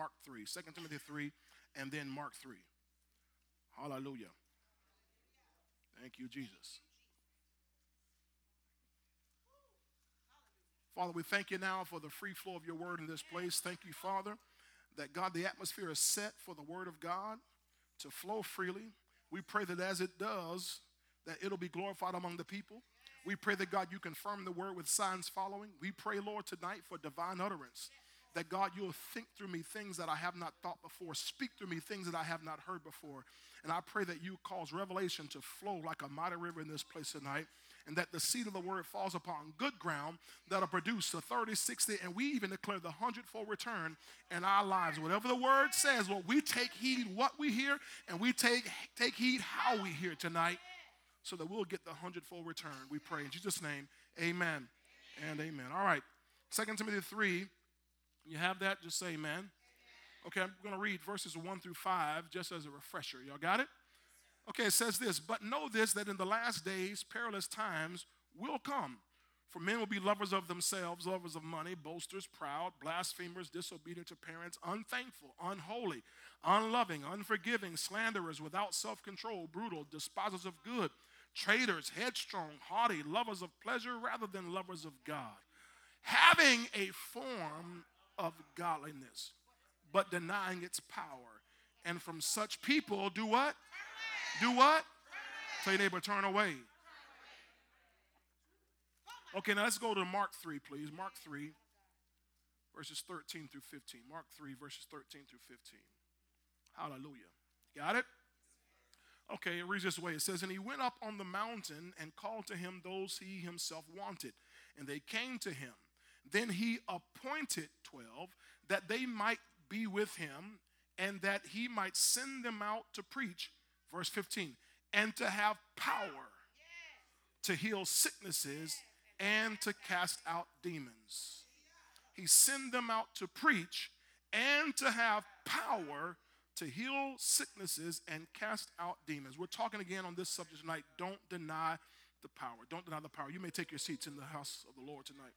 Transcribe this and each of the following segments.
Mark 3. 2 Timothy 3 and then Mark 3. Hallelujah. Thank you, Jesus. Father, we thank you now for the free flow of your word in this place. Thank you, Father, that God, the atmosphere is set for the word of God to flow freely. We pray that as it does, that it'll be glorified among the people. We pray that God, you confirm the word with signs following. We pray, Lord, tonight for divine utterance. That God, you'll think through me things that I have not thought before, speak through me things that I have not heard before. And I pray that you cause revelation to flow like a mighty river in this place tonight and that the seed of the word falls upon good ground that'll produce a 30, 60, and we even declare the hundredfold return in our lives. Whatever the word says, Lord, we take heed what we hear and we take, take heed how we hear tonight so that we'll get the hundredfold return. We pray in Jesus' name, amen and amen. All right, 2 Timothy 3, you have that? Just say amen. Okay, I'm going to read verses 1 through 5 just as a refresher. Y'all got it? Okay, it says this, but know this that in the last days, perilous times will come. For men will be lovers of themselves, lovers of money, boasters, proud, blasphemers, disobedient to parents, unthankful, unholy, unloving, unforgiving, slanderers, without self control, brutal, despisers of good, traitors, headstrong, haughty, lovers of pleasure rather than lovers of God, having a form of godliness, but denying its power. And from such people, do what? Do what? Tell your neighbor, turn away. Okay, now let's go to Mark 3, please. Mark 3, verses 13 through 15. Mark 3, verses 13 through 15. Hallelujah. Got it? Okay, it reads this way it says, And he went up on the mountain and called to him those he himself wanted, and they came to him. Then he appointed 12 that they might be with him, and that he might send them out to preach Verse 15, and to have power to heal sicknesses and to cast out demons. He sent them out to preach and to have power to heal sicknesses and cast out demons. We're talking again on this subject tonight. Don't deny the power. Don't deny the power. You may take your seats in the house of the Lord tonight.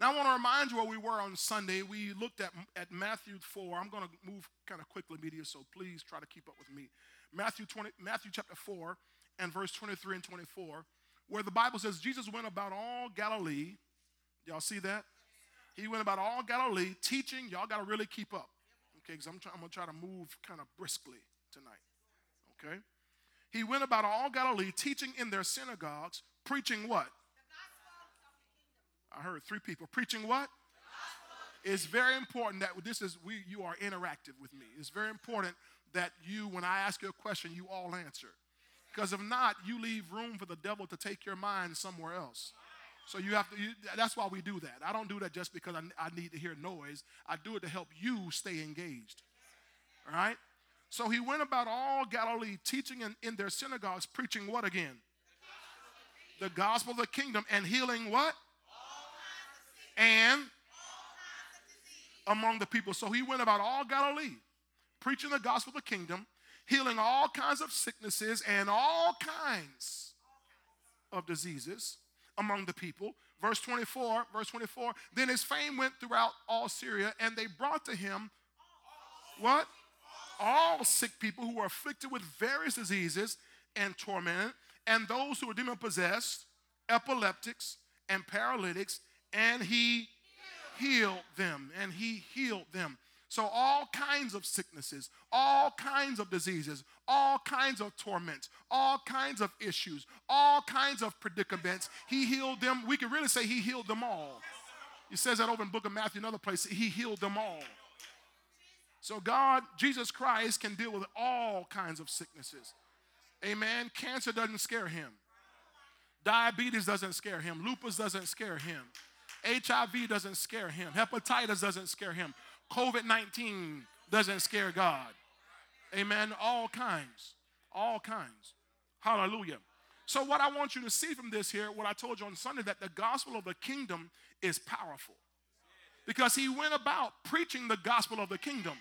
Now, I want to remind you where we were on Sunday. We looked at, at Matthew 4. I'm going to move kind of quickly, media, so please try to keep up with me. Matthew, 20, Matthew chapter 4 and verse 23 and 24, where the Bible says Jesus went about all Galilee. Y'all see that? He went about all Galilee teaching. Y'all got to really keep up, okay? Because I'm, I'm going to try to move kind of briskly tonight, okay? He went about all Galilee teaching in their synagogues, preaching what? I heard three people preaching what? It's very important that this is we you are interactive with me. It's very important that you, when I ask you a question, you all answer. Because if not, you leave room for the devil to take your mind somewhere else. So you have to. You, that's why we do that. I don't do that just because I, I need to hear noise. I do it to help you stay engaged. All right. So he went about all Galilee, teaching in, in their synagogues, preaching what again? The gospel of the kingdom and healing what? And among the people. So he went about all Galilee, preaching the gospel of the kingdom, healing all kinds of sicknesses and all kinds of diseases among the people. Verse 24, verse 24, then his fame went throughout all Syria, and they brought to him what? All sick people who were afflicted with various diseases and tormented, and those who were demon possessed, epileptics, and paralytics, and he healed them. And he healed them. So, all kinds of sicknesses, all kinds of diseases, all kinds of torments, all kinds of issues, all kinds of predicaments, he healed them. We can really say he healed them all. He says that over in book of Matthew, another place, he healed them all. So, God, Jesus Christ, can deal with all kinds of sicknesses. Amen. Cancer doesn't scare him, diabetes doesn't scare him, lupus doesn't scare him. HIV doesn't scare him. Hepatitis doesn't scare him. COVID 19 doesn't scare God. Amen. All kinds. All kinds. Hallelujah. So, what I want you to see from this here, what I told you on Sunday, that the gospel of the kingdom is powerful. Because he went about preaching the gospel of the kingdom.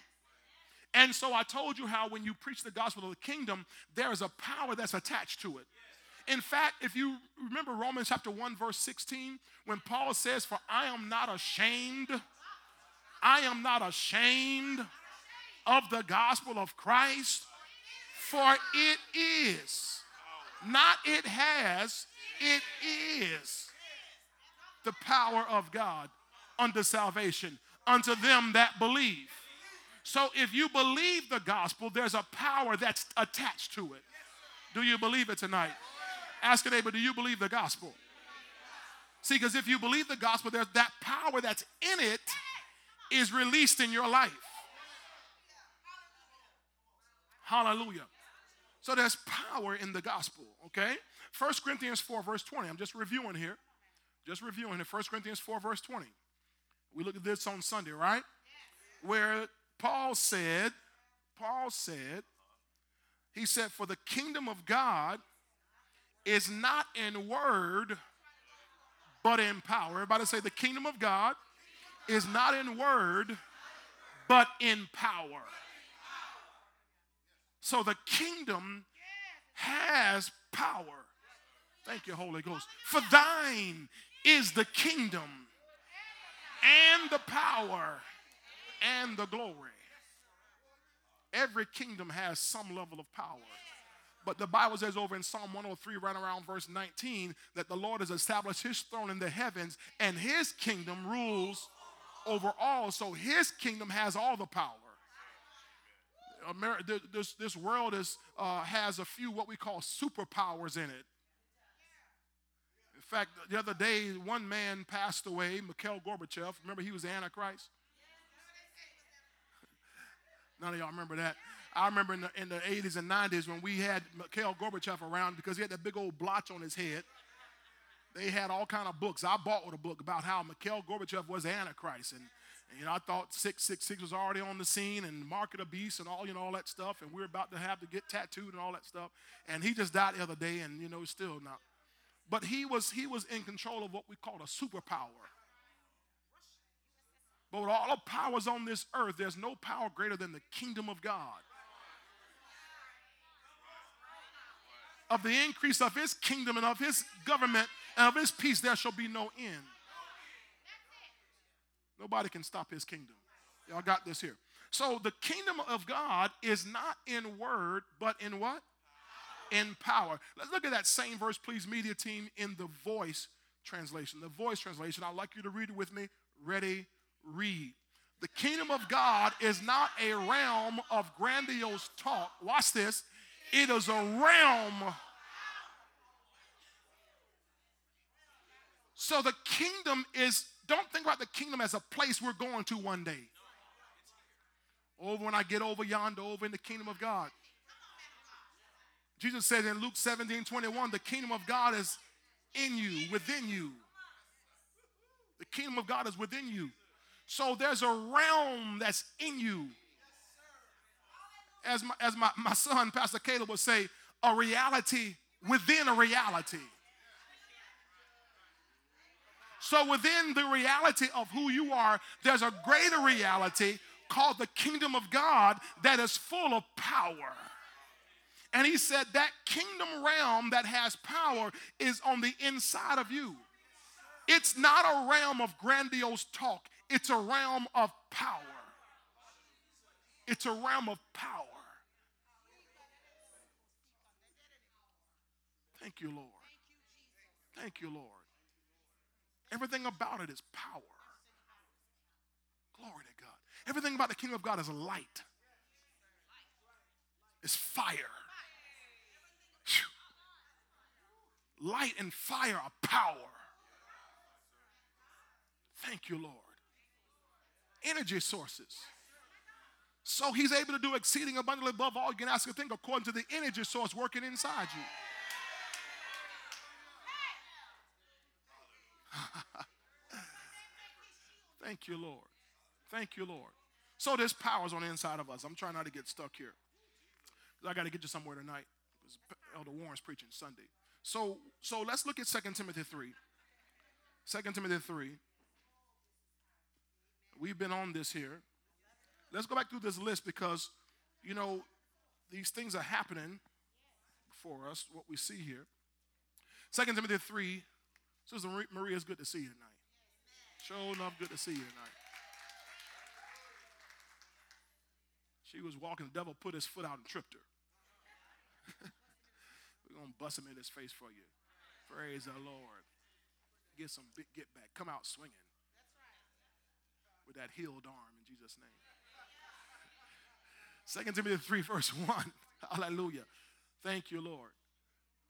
And so I told you how when you preach the gospel of the kingdom, there is a power that's attached to it. In fact, if you remember Romans chapter 1, verse 16, when Paul says, For I am not ashamed I am not ashamed of the gospel of Christ, for it is. Not it has, it is the power of God unto salvation, unto them that believe. So if you believe the gospel, there's a power that's attached to it. Do you believe it tonight? Ask a neighbor, do you believe the gospel? See, because if you believe the gospel, there's that power that's in it is released in your life. Hallelujah. So there's power in the gospel, okay? 1 Corinthians 4, verse 20. I'm just reviewing here. Just reviewing it. 1 Corinthians 4, verse 20. We looked at this on Sunday, right? Where Paul said, Paul said, he said, For the kingdom of God is not in word, but in power. Everybody say, The kingdom of God is not in word, but in power. So the kingdom has power. Thank you, Holy Ghost. For thine is the kingdom and the power and the glory. Every kingdom has some level of power. But the Bible says over in Psalm 103, right around verse 19, that the Lord has established his throne in the heavens and his kingdom rules over all. So his kingdom has all the power. This, this world is, uh, has a few what we call superpowers in it. In fact, the other day, one man passed away, Mikhail Gorbachev. Remember, he was the Antichrist? None of y'all remember that. I remember in the, in the 80s and 90s when we had Mikhail Gorbachev around because he had that big old blotch on his head. They had all kind of books. I bought with a book about how Mikhail Gorbachev was Antichrist. And and, you know, I thought 666 was already on the scene and Mark of Beast and all, you know, all that stuff. And we are about to have to get tattooed and all that stuff. And he just died the other day and, you know, still not. But he was, he was in control of what we call a superpower. But with all the powers on this earth, there's no power greater than the kingdom of God. Of the increase of his kingdom and of his government and of his peace, there shall be no end. Nobody can stop his kingdom. Y'all got this here. So the kingdom of God is not in word, but in what? In power. Let's look at that same verse, please, media team, in the voice translation. The voice translation. I'd like you to read it with me. Ready, read. The kingdom of God is not a realm of grandiose talk. Watch this. It is a realm. So the kingdom is don't think about the kingdom as a place we're going to one day. Over when I get over yonder, over in the kingdom of God. Jesus said in Luke 17 21, the kingdom of God is in you, within you. The kingdom of God is within you. So there's a realm that's in you. As my, as my, my son, Pastor Caleb, would say, a reality within a reality. So, within the reality of who you are, there's a greater reality called the kingdom of God that is full of power. And he said that kingdom realm that has power is on the inside of you. It's not a realm of grandiose talk, it's a realm of power. It's a realm of power. Thank you, Lord. Thank you, Lord. Everything about it is power. Glory to God. Everything about the kingdom of God is light, it's fire. Light and fire are power. Thank you, Lord. Energy sources. So he's able to do exceeding abundantly above all you can ask a thing according to the energy source working inside you. Thank you, Lord. Thank you, Lord. So there's powers on the inside of us. I'm trying not to get stuck here. I got to get you somewhere tonight. Elder Warren's preaching Sunday. So, so let's look at 2 Timothy 3. 2 Timothy 3. We've been on this here. Let's go back through this list because, you know, these things are happening for us, what we see here. 2 Timothy 3. Sister Maria, it's good to see you tonight. Sure enough, good to see you tonight. She was walking, the devil put his foot out and tripped her. We're going to bust him in his face for you. Praise the Lord. Get some get back. Come out swinging with that healed arm in Jesus' name. Second Timothy 3, verse 1. Hallelujah. Thank you, Lord.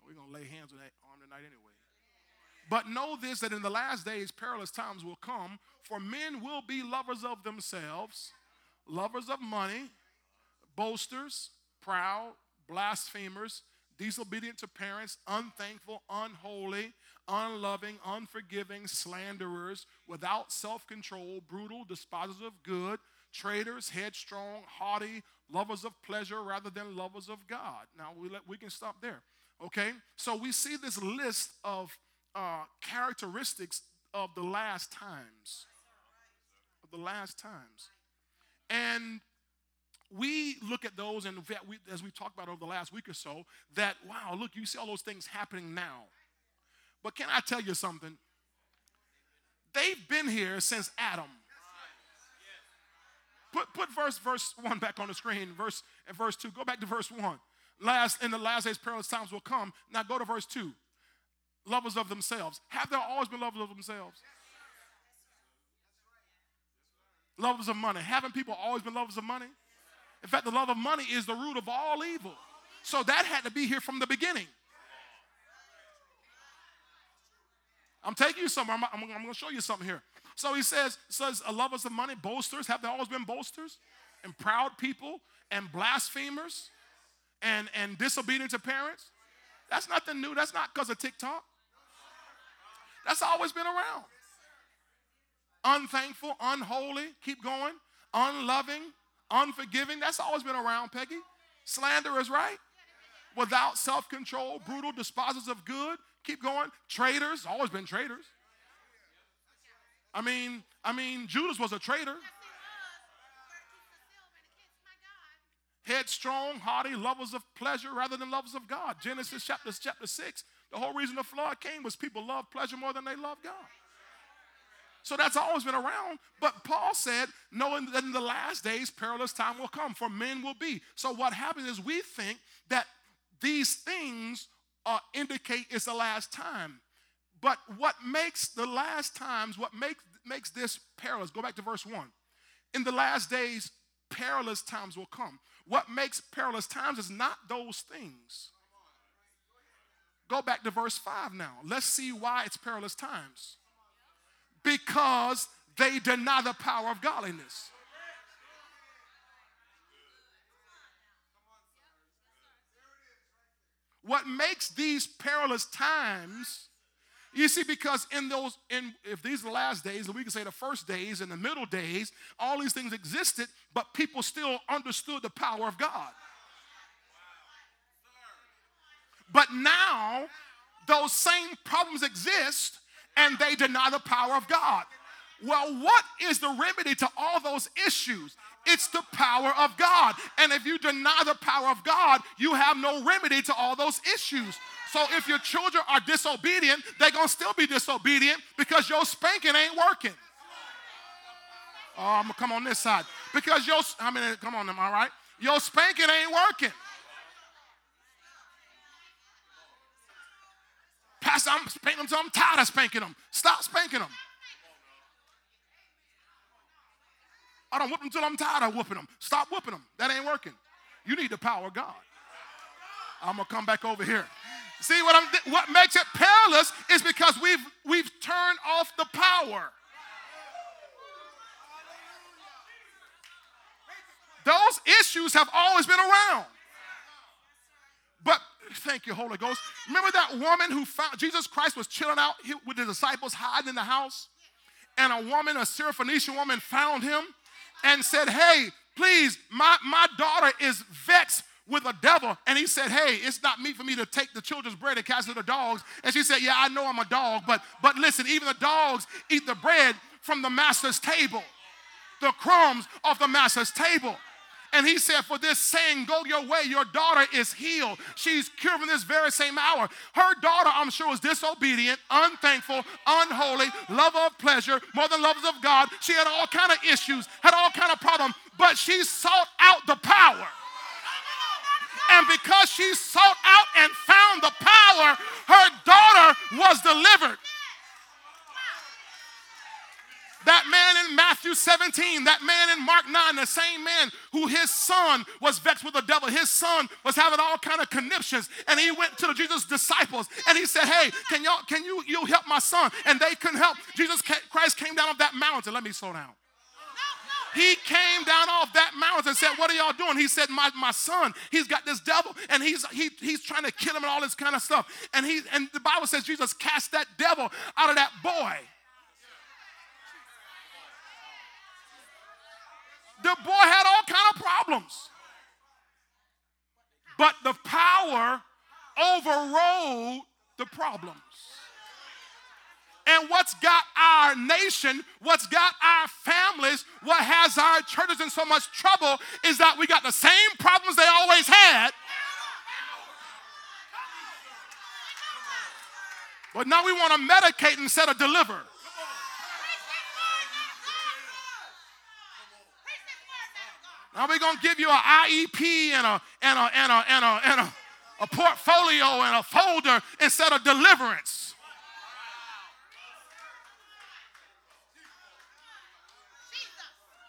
We're going to lay hands on that arm tonight anyway. But know this that in the last days, perilous times will come, for men will be lovers of themselves, lovers of money, boasters, proud, blasphemers, disobedient to parents, unthankful, unholy, unloving, unforgiving, slanderers, without self control, brutal, despisers of good, traitors, headstrong, haughty, lovers of pleasure rather than lovers of God. Now we, let, we can stop there. Okay? So we see this list of uh, characteristics of the last times. Of the last times. And we look at those, and we, as we talked about over the last week or so, that wow, look, you see all those things happening now. But can I tell you something? They've been here since Adam. Put, put verse verse one back on the screen. Verse and verse two. Go back to verse one. Last in the last days, perilous times will come. Now go to verse two. Lovers of themselves. Have there always been lovers of themselves? Lovers of money. Haven't people always been lovers of money? In fact, the love of money is the root of all evil. So that had to be here from the beginning. I'm taking you somewhere. I'm, I'm, I'm going to show you something here. So he says, says uh, lovers of money, boasters. Have there always been boasters? And proud people and blasphemers and, and disobedient to parents? That's nothing new. That's not because of TikTok. That's always been around. Unthankful, unholy, keep going, unloving, unforgiving. That's always been around, Peggy. Slanderers, right? Without self control, brutal, despisers of good. Keep going. Traitors, always been traitors. I mean, I mean, Judas was a traitor. Headstrong, haughty, lovers of pleasure rather than lovers of God. Genesis chapter, chapter 6. The whole reason the flood came was people love pleasure more than they love God. So that's always been around. But Paul said, knowing that in the last days, perilous time will come, for men will be. So what happens is we think that these things uh, indicate it's the last time. But what makes the last times, what makes, makes this perilous, go back to verse 1. In the last days, perilous times will come. What makes perilous times is not those things. Go back to verse 5 now. Let's see why it's perilous times because they deny the power of godliness. What makes these perilous times, you see, because in those, in if these are the last days, we can say the first days and the middle days, all these things existed, but people still understood the power of God. But now, those same problems exist, and they deny the power of God. Well, what is the remedy to all those issues? It's the power of God. And if you deny the power of God, you have no remedy to all those issues. So if your children are disobedient, they're going to still be disobedient because your spanking ain't working. Oh, I'm going to come on this side. Because your, I mean, come on, am I right? Your spanking ain't working. Pastor, I'm spanking them until I'm tired of spanking them. Stop spanking them. I don't whip them until I'm tired of whooping them. Stop whooping them. That ain't working. You need the power of God. I'm gonna come back over here. See what I'm what makes it perilous is because we've we've turned off the power. Those issues have always been around. Thank you, Holy Ghost. Remember that woman who found Jesus Christ was chilling out with the disciples hiding in the house? And a woman, a Syrophoenician woman, found him and said, Hey, please, my, my daughter is vexed with a devil. And he said, Hey, it's not me for me to take the children's bread and cast it to the dogs. And she said, Yeah, I know I'm a dog, but but listen, even the dogs eat the bread from the master's table, the crumbs of the master's table. And he said, For this saying, go your way, your daughter is healed. She's cured from this very same hour. Her daughter, I'm sure, was disobedient, unthankful, unholy, lover of pleasure, more than lovers of God. She had all kind of issues, had all kind of problems, but she sought out the power. And because she sought out and found the power, her daughter was delivered. That man in Matthew 17, that man in Mark 9, the same man who his son was vexed with the devil. His son was having all kind of conniptions. And he went to the Jesus disciples and he said, Hey, can y'all, can you you help my son? And they couldn't help. Jesus Christ came down off that mountain. Let me slow down. He came down off that mountain and said, What are y'all doing? He said, My, my son, he's got this devil and he's he, he's trying to kill him and all this kind of stuff. And he and the Bible says Jesus cast that devil out of that boy. The boy had all kind of problems. But the power overrode the problems. And what's got our nation, what's got our families, what has our churches in so much trouble is that we got the same problems they always had. But now we want to medicate instead of deliver. Now we're going to give you an IEP and a, and a, and a, and a, and a, a portfolio and a folder instead of deliverance.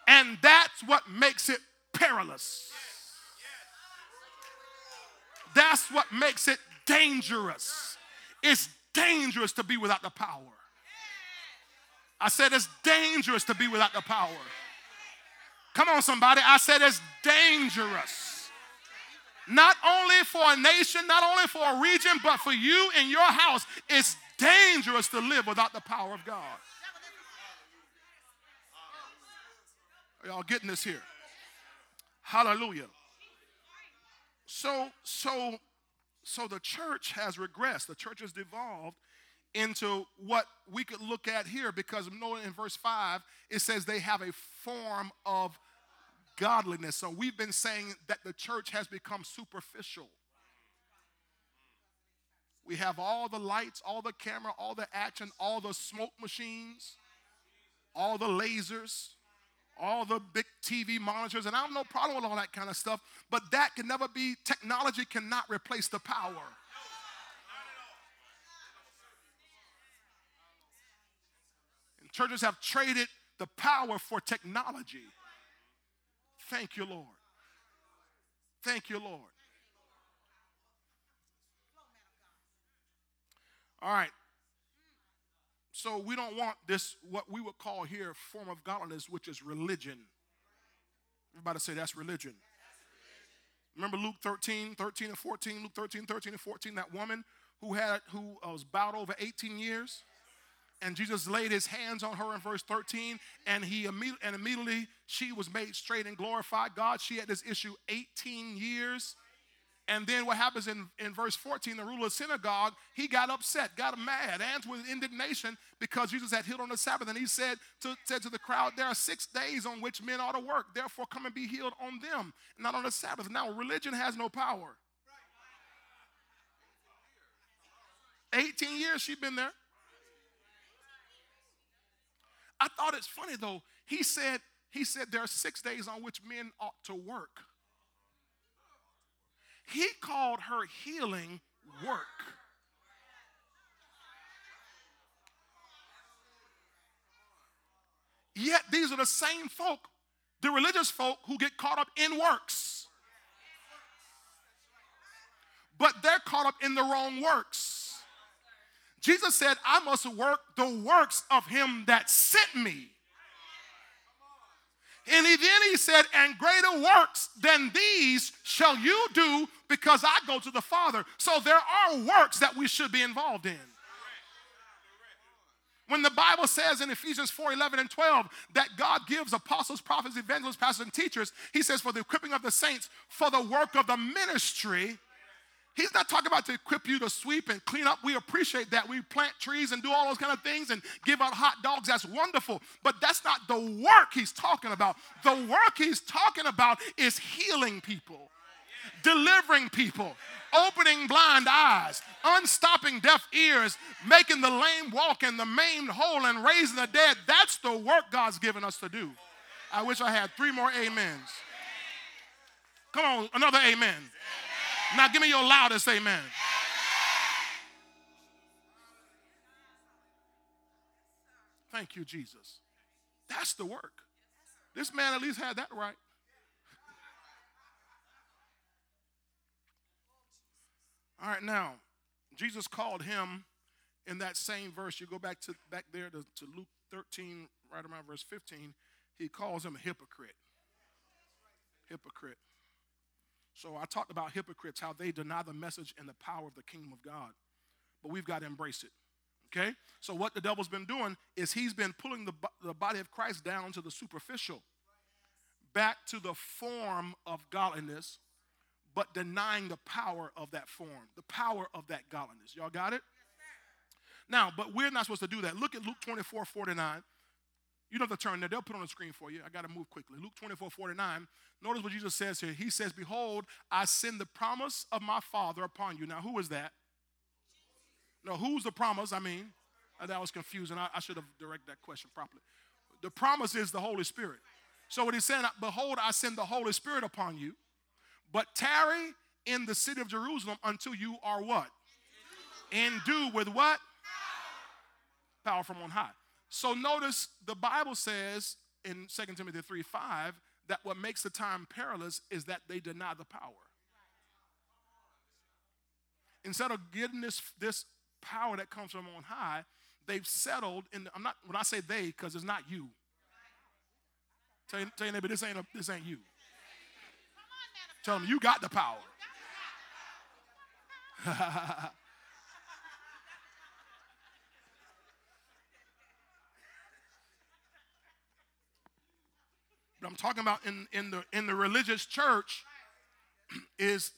And that's what makes it perilous. That's what makes it dangerous. It's dangerous to be without the power. I said it's dangerous to be without the power. Come on, somebody. I said it's dangerous. Not only for a nation, not only for a region, but for you and your house. It's dangerous to live without the power of God. Are y'all getting this here? Hallelujah. So, so, so the church has regressed. The church has devolved into what we could look at here because note in verse 5 it says they have a form of godliness. So we've been saying that the church has become superficial. We have all the lights, all the camera, all the action, all the smoke machines, all the lasers, all the big TV monitors, and I have no problem with all that kind of stuff, but that can never be, technology cannot replace the power. And churches have traded the power for technology. Thank you, Lord. Thank you, Lord. All right. So we don't want this, what we would call here, form of godliness, which is religion. Everybody say that's religion. Remember Luke 13, 13 and 14, Luke 13, 13 and 14, that woman who had who uh, was bowed over 18 years? And Jesus laid his hands on her in verse 13, and he and immediately she was made straight and glorified God. She had this issue 18 years. And then what happens in, in verse 14, the ruler of the synagogue, he got upset, got mad, answered with indignation because Jesus had healed on the Sabbath. And he said to, said to the crowd, There are six days on which men ought to work. Therefore, come and be healed on them, not on the Sabbath. Now, religion has no power. 18 years she'd been there. I thought it's funny though. He said, he said there are six days on which men ought to work. He called her healing work. Yet these are the same folk, the religious folk, who get caught up in works. But they're caught up in the wrong works. Jesus said, I must work the works of him that sent me. And he, then he said, And greater works than these shall you do because I go to the Father. So there are works that we should be involved in. When the Bible says in Ephesians 4 11 and 12 that God gives apostles, prophets, evangelists, pastors, and teachers, he says, For the equipping of the saints, for the work of the ministry He's not talking about to equip you to sweep and clean up. We appreciate that. We plant trees and do all those kind of things and give out hot dogs. That's wonderful. But that's not the work he's talking about. The work he's talking about is healing people, delivering people, opening blind eyes, unstopping deaf ears, making the lame walk and the maimed whole and raising the dead. That's the work God's given us to do. I wish I had three more amens. Come on, another amen. Now give me your loudest amen. amen. Thank you, Jesus. That's the work. This man at least had that right. All right, now, Jesus called him in that same verse. You go back to back there to, to Luke 13, right around verse 15, he calls him a hypocrite. Hypocrite. So I talked about hypocrites, how they deny the message and the power of the kingdom of God. But we've got to embrace it. Okay? So what the devil's been doing is he's been pulling the, the body of Christ down to the superficial, back to the form of godliness, but denying the power of that form, the power of that godliness. Y'all got it? Now, but we're not supposed to do that. Look at Luke 24, 49. You know the turn there. They'll put on the screen for you. I got to move quickly. Luke 24, 49. Notice what Jesus says here. He says, Behold, I send the promise of my Father upon you. Now, who is that? No, who's the promise? I mean, uh, that was confusing. I, I should have directed that question properly. The promise is the Holy Spirit. So what he's saying, Behold, I send the Holy Spirit upon you, but tarry in the city of Jerusalem until you are what? Endued with what? Power from on high. So notice the Bible says in 2 Timothy 3 5 that what makes the time perilous is that they deny the power. Instead of getting this, this power that comes from on high, they've settled in. I'm not when I say they, because it's not you. Tell, tell your neighbor, this ain't a, this ain't you. Tell them you got the power. But I'm talking about in, in, the, in the religious church is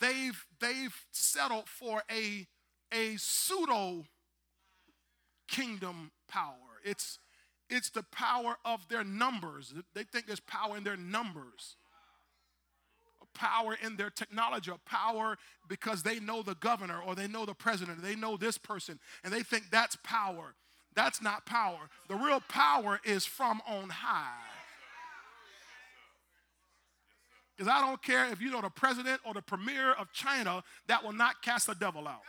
they've, they've settled for a, a pseudo kingdom power. It's, it's the power of their numbers. They think there's power in their numbers, a power in their technology, a power because they know the governor or they know the president, they know this person, and they think that's power. That's not power. The real power is from on high. Because I don't care if you know the president or the premier of China, that will not cast the devil out.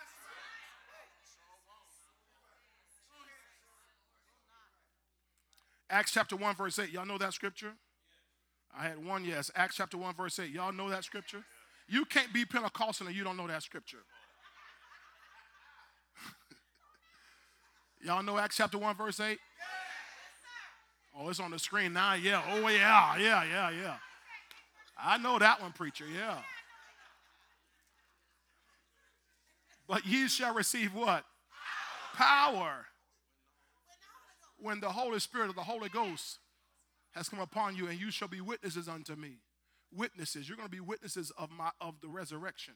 Acts chapter 1, verse 8. Y'all know that scripture? I had one yes. Acts chapter 1, verse 8. Y'all know that scripture? You can't be Pentecostal and you don't know that scripture. Y'all know Acts chapter 1, verse 8? Oh, it's on the screen now. Yeah. Oh, yeah. Yeah, yeah, yeah. I know that one, preacher, yeah. But ye shall receive what? Power. When the Holy Spirit of the Holy Ghost has come upon you, and you shall be witnesses unto me. Witnesses. You're going to be witnesses of my of the resurrection.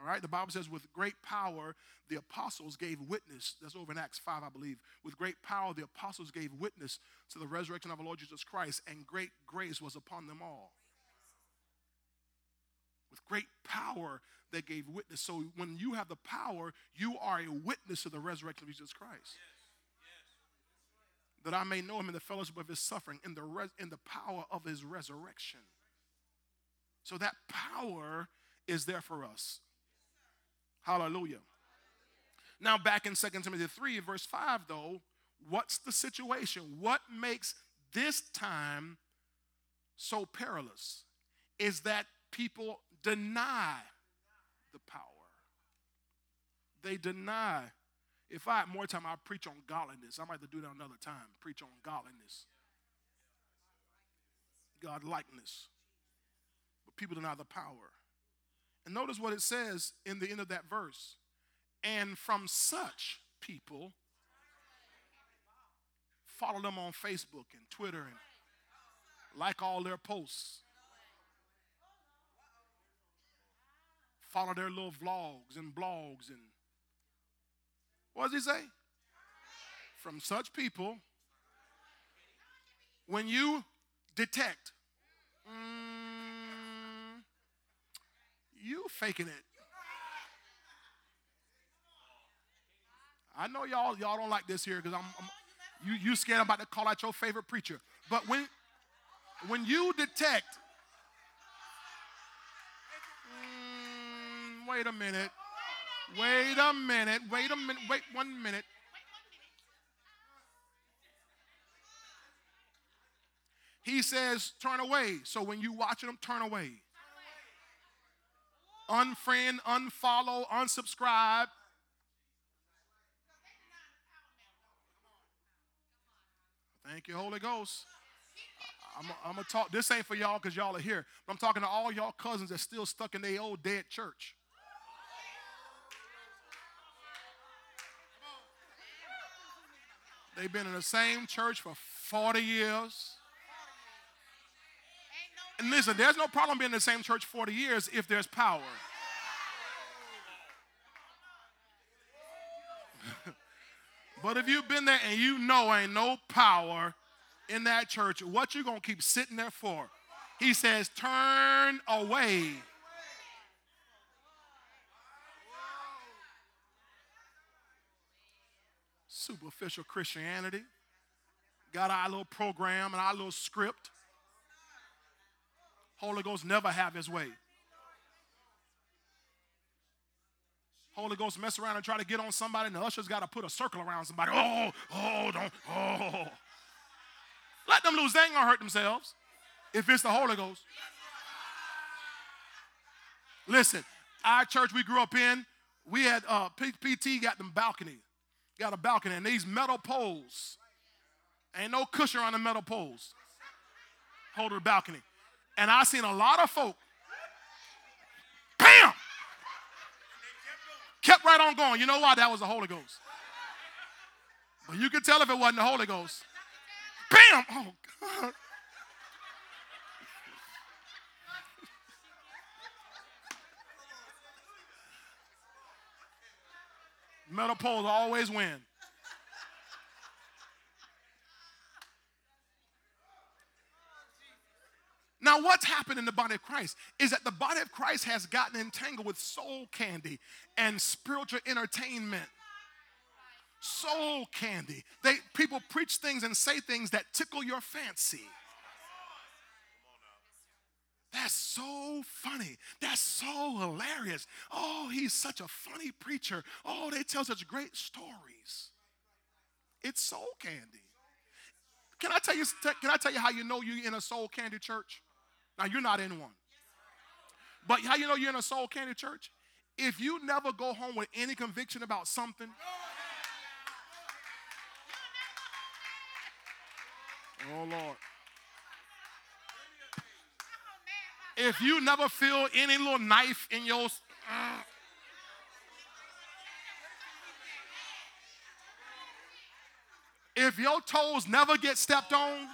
All right, the Bible says, with great power, the apostles gave witness. That's over in Acts 5, I believe. With great power, the apostles gave witness to the resurrection of our Lord Jesus Christ, and great grace was upon them all. With great power, they gave witness. So when you have the power, you are a witness to the resurrection of Jesus Christ. That I may know him in the fellowship of his suffering, in the, res- in the power of his resurrection. So that power is there for us. Hallelujah. Now, back in 2 Timothy 3, verse 5, though, what's the situation? What makes this time so perilous is that people deny the power. They deny. If I had more time, I'd preach on godliness. I might have to do that another time. Preach on godliness, God likeness. But people deny the power. And notice what it says in the end of that verse. And from such people, follow them on Facebook and Twitter and like all their posts. Follow their little vlogs and blogs and what does he say? From such people, when you detect, mm, you faking it. I know y'all y'all don't like this here because I'm, I'm, you you scared I'm about to call out your favorite preacher. But when when you detect, mm, wait a minute, wait a minute, wait a minute, wait one minute. He says, turn away. So when you watching them, turn away. Unfriend, unfollow, unsubscribe. Thank you, Holy Ghost. I'm, I'm gonna talk. This ain't for y'all because y'all are here. But I'm talking to all y'all cousins that's still stuck in their old dead church. They've been in the same church for 40 years. Listen, there's no problem being in the same church 40 years if there's power. but if you've been there and you know ain't no power in that church, what you to keep sitting there for? He says, turn away. Superficial Christianity. Got our little program and our little script. Holy Ghost never have his way. Holy Ghost mess around and try to get on somebody, and the ushers got to put a circle around somebody. Oh, oh, don't, oh. Let them lose. They ain't gonna hurt themselves if it's the Holy Ghost. Listen, our church we grew up in, we had uh, PT got them balcony, got a balcony, and these metal poles. Ain't no cushion on the metal poles. Hold the balcony. And I seen a lot of folk. Bam! Kept right on going. You know why? That was the Holy Ghost. But you could tell if it wasn't the Holy Ghost. Bam! Oh, God. Metal poles always win. Now, what's happened in the body of Christ is that the body of Christ has gotten entangled with soul candy and spiritual entertainment. Soul candy. They people preach things and say things that tickle your fancy. That's so funny. That's so hilarious. Oh, he's such a funny preacher. Oh, they tell such great stories. It's soul candy. Can I tell you? Can I tell you how you know you're in a soul candy church? Now, you're not in one. But how you know you're in a soul candy church? If you never go home with any conviction about something, oh Lord. If you never feel any little knife in your uh, if your toes never get stepped on,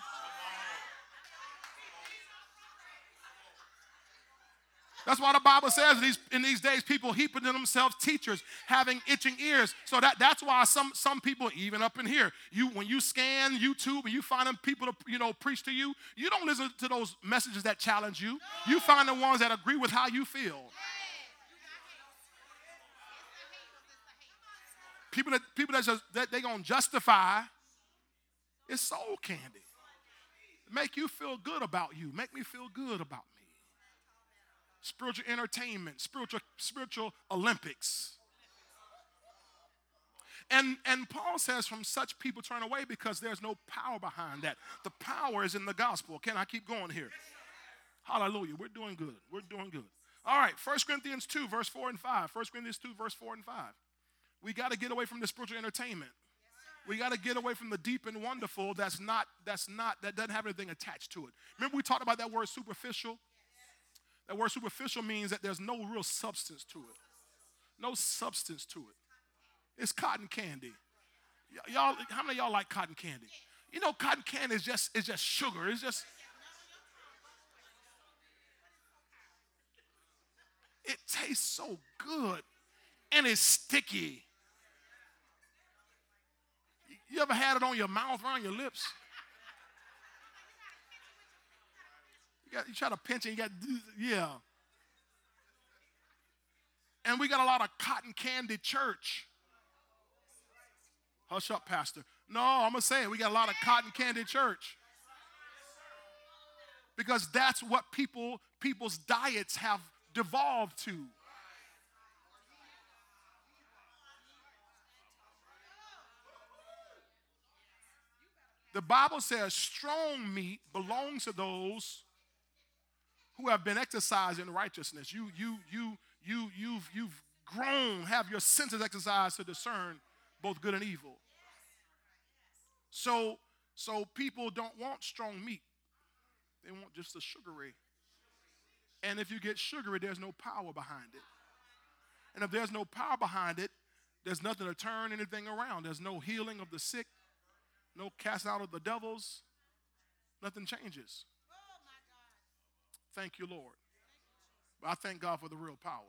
That's why the Bible says in these, in these days people heaping to themselves teachers having itching ears. So that, that's why some, some people, even up in here, you when you scan YouTube and you find them people to you know preach to you, you don't listen to those messages that challenge you. You find the ones that agree with how you feel. People that people that just that they gonna justify it's soul candy. Make you feel good about you. Make me feel good about me spiritual entertainment, spiritual, spiritual Olympics. And, and Paul says, from such people turn away because there's no power behind that. The power is in the gospel. Can I keep going here? Hallelujah. We're doing good. We're doing good. All right, 1 Corinthians 2, verse 4 and 5. 1 Corinthians 2, verse 4 and 5. We got to get away from the spiritual entertainment. We got to get away from the deep and wonderful that's not, that's not, that doesn't have anything attached to it. Remember we talked about that word superficial? That word superficial means that there's no real substance to it. No substance to it. It's cotton candy. Y- y'all, how many y'all like cotton candy? You know, cotton candy is just is just sugar. It's just it tastes so good and it's sticky. You ever had it on your mouth, around your lips? got, you try to pinch and you got, yeah. And we got a lot of cotton candy church. Hush up, Pastor. No, I'm going to say it. We got a lot of cotton candy church. Because that's what people people's diets have devolved to. The Bible says strong meat belongs to those who have been exercised in righteousness. You, you, you, you, you've, you've grown, have your senses exercised to discern both good and evil. So, so people don't want strong meat. They want just the sugary. And if you get sugary, there's no power behind it. And if there's no power behind it, there's nothing to turn anything around. There's no healing of the sick, no cast out of the devils. Nothing changes. Thank you, Lord. But I thank God for the real power.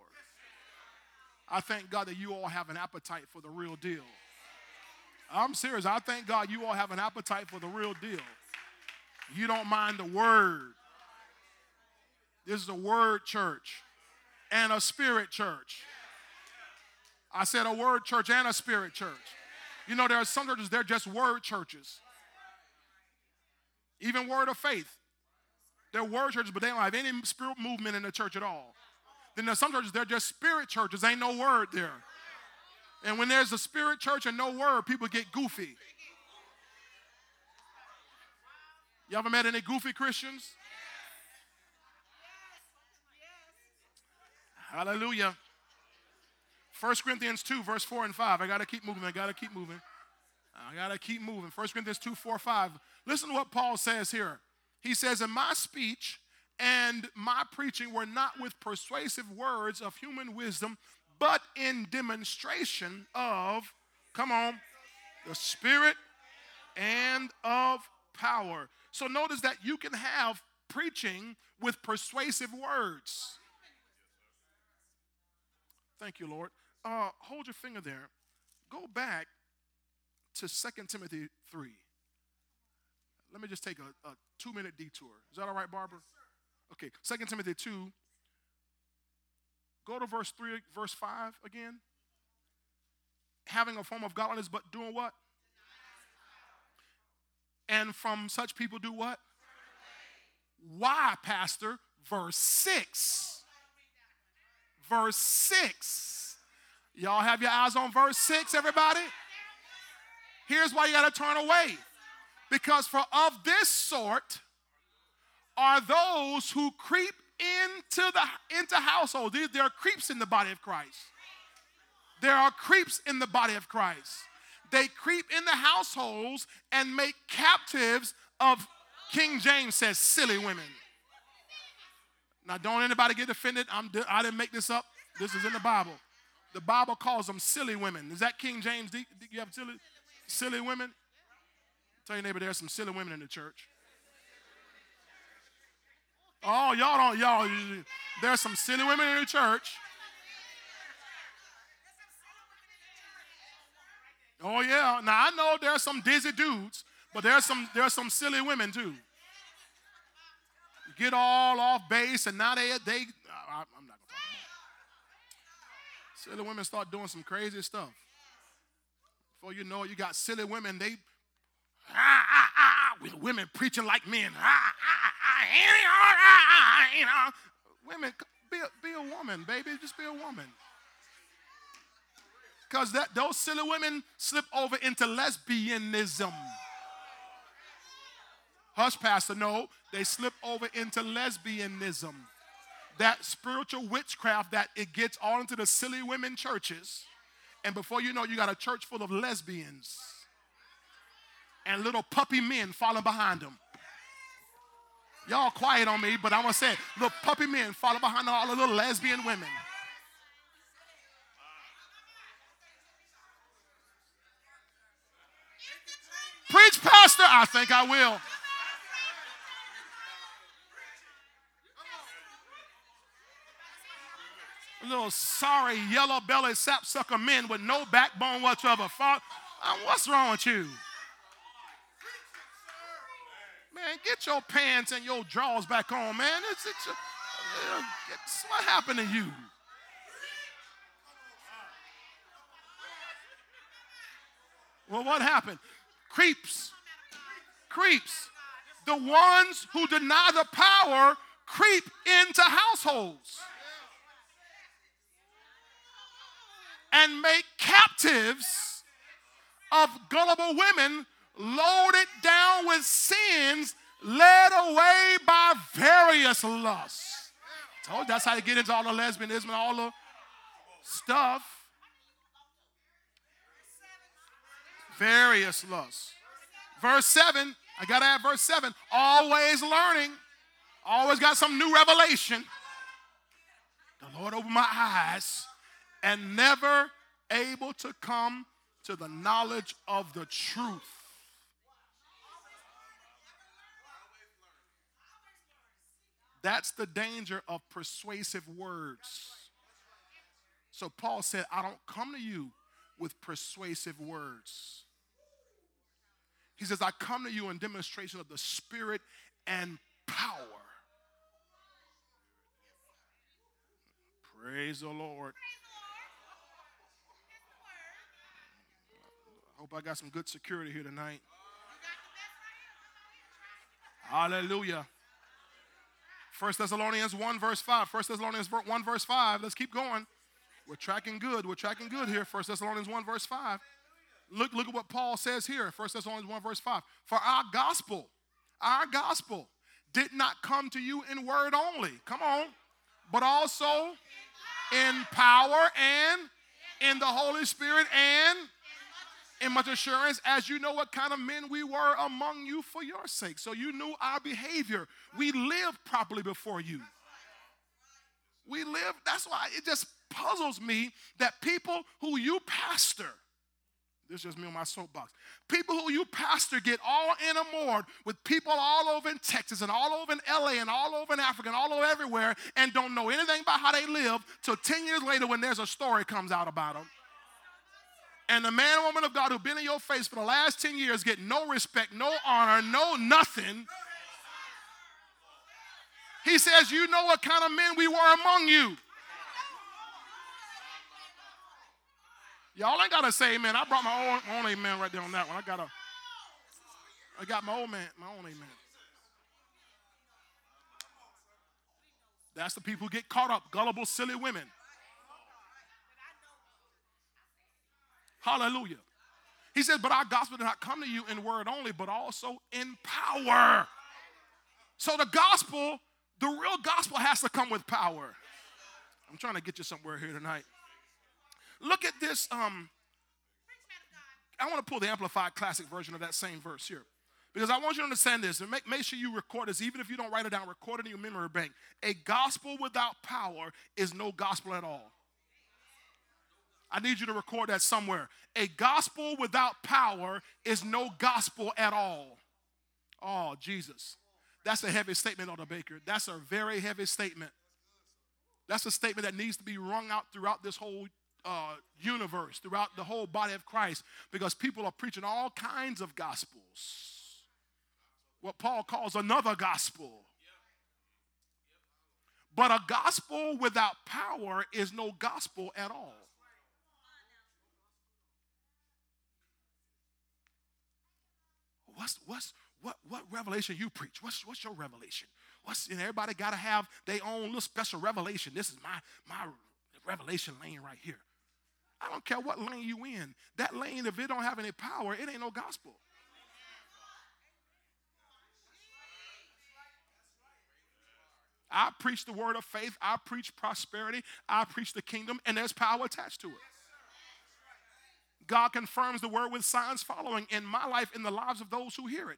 I thank God that you all have an appetite for the real deal. I'm serious. I thank God you all have an appetite for the real deal. You don't mind the word. This is a word church and a spirit church. I said a word church and a spirit church. You know, there are some churches, they're just word churches. Even word of faith. They're word churches, but they don't have any spirit movement in the church at all. Then there's some churches, they're just spirit churches. Ain't no word there. And when there's a spirit church and no word, people get goofy. You ever met any goofy Christians? Hallelujah. 1 Corinthians 2, verse 4 and 5. I got to keep moving. I got to keep moving. I got to keep moving. 1 Corinthians 2, 4, 5. Listen to what Paul says here. He says, In my speech and my preaching were not with persuasive words of human wisdom, but in demonstration of, come on, the Spirit and of power. So notice that you can have preaching with persuasive words. Thank you, Lord. Uh, hold your finger there. Go back to 2 Timothy 3. Let me just take a, a two minute detour. Is that all right, Barbara? Okay, 2 Timothy 2. Go to verse 3, verse 5 again. Having a form of godliness, but doing what? And from such people do what? Why, Pastor? Verse 6. Verse 6. Y'all have your eyes on verse 6, everybody? Here's why you got to turn away. Because for of this sort are those who creep into the into households. There are creeps in the body of Christ. There are creeps in the body of Christ. They creep in the households and make captives of King James says silly women. Now, don't anybody get offended. I'm, I didn't make this up. This is in the Bible. The Bible calls them silly women. Is that King James? Do you have silly, silly women? Tell your neighbor there's some silly women in the church. Oh, y'all don't, y'all, there's some silly women in the church. Oh, yeah. Now, I know there's some dizzy dudes, but there's some, there's some silly women too. Get all off base, and now they, they I, I'm not to talk about it. Silly women start doing some crazy stuff. Before you know it, you got silly women, they, ah, ah, ah, with women preaching like men. Ah, ah, you know, women, be a, be a woman, baby. Just be a woman. Because that those silly women slip over into lesbianism. Hush, Pastor. No, they slip over into lesbianism. That spiritual witchcraft that it gets all into the silly women churches. And before you know, you got a church full of lesbians and little puppy men following behind them. Y'all quiet on me, but I'm gonna say it. Little puppy men follow behind all the little lesbian women. Preach, Pastor. I think I will. Little sorry, yellow bellied sapsucker men with no backbone whatsoever. What's wrong with you? Man, get your pants and your drawers back on, man. It's, it's, uh, it's what happened to you? Well, what happened? Creeps. Creeps. The ones who deny the power creep into households and make captives of gullible women loaded down with sins, led away by various lusts. Told you that's how you get into all the lesbianism and all the stuff. Various lusts. Verse 7, I gotta add verse 7. Always learning, always got some new revelation. The Lord opened my eyes and never able to come to the knowledge of the truth. That's the danger of persuasive words. So Paul said, I don't come to you with persuasive words. He says, I come to you in demonstration of the Spirit and power. Praise the Lord. I hope I got some good security here tonight. Hallelujah. 1 Thessalonians 1, verse 5. 1 Thessalonians 1, verse 5. Let's keep going. We're tracking good. We're tracking good here. 1 Thessalonians 1, verse 5. Look, look at what Paul says here. 1 Thessalonians 1, verse 5. For our gospel, our gospel did not come to you in word only. Come on. But also in power and in the Holy Spirit and in much assurance, as you know what kind of men we were among you for your sake. So you knew our behavior. We lived properly before you. We live, that's why it just puzzles me that people who you pastor, this is just me on my soapbox. People who you pastor get all enamored with people all over in Texas and all over in LA and all over in Africa and all over everywhere and don't know anything about how they live till 10 years later when there's a story comes out about them. And the man or woman of God who've been in your face for the last 10 years get no respect, no honor, no nothing. He says, You know what kind of men we were among you. Y'all ain't gotta say amen. I brought my own, my own amen right there on that one. I got a I got my own man, my own amen. That's the people who get caught up, gullible, silly women. Hallelujah. He said, But our gospel did not come to you in word only, but also in power. So the gospel, the real gospel has to come with power. I'm trying to get you somewhere here tonight. Look at this. Um, I want to pull the Amplified Classic version of that same verse here. Because I want you to understand this and make, make sure you record this, even if you don't write it down, record it in your memory bank. A gospel without power is no gospel at all. I need you to record that somewhere. A gospel without power is no gospel at all. Oh, Jesus. That's a heavy statement, Elder Baker. That's a very heavy statement. That's a statement that needs to be rung out throughout this whole uh, universe, throughout the whole body of Christ, because people are preaching all kinds of gospels. What Paul calls another gospel. But a gospel without power is no gospel at all. What's, what's, what, what revelation you preach? What's, what's your revelation? What's, and everybody got to have their own little special revelation. This is my, my revelation lane right here. I don't care what lane you in. That lane, if it don't have any power, it ain't no gospel. I preach the word of faith. I preach prosperity. I preach the kingdom, and there's power attached to it. God confirms the word with signs following in my life, in the lives of those who hear it.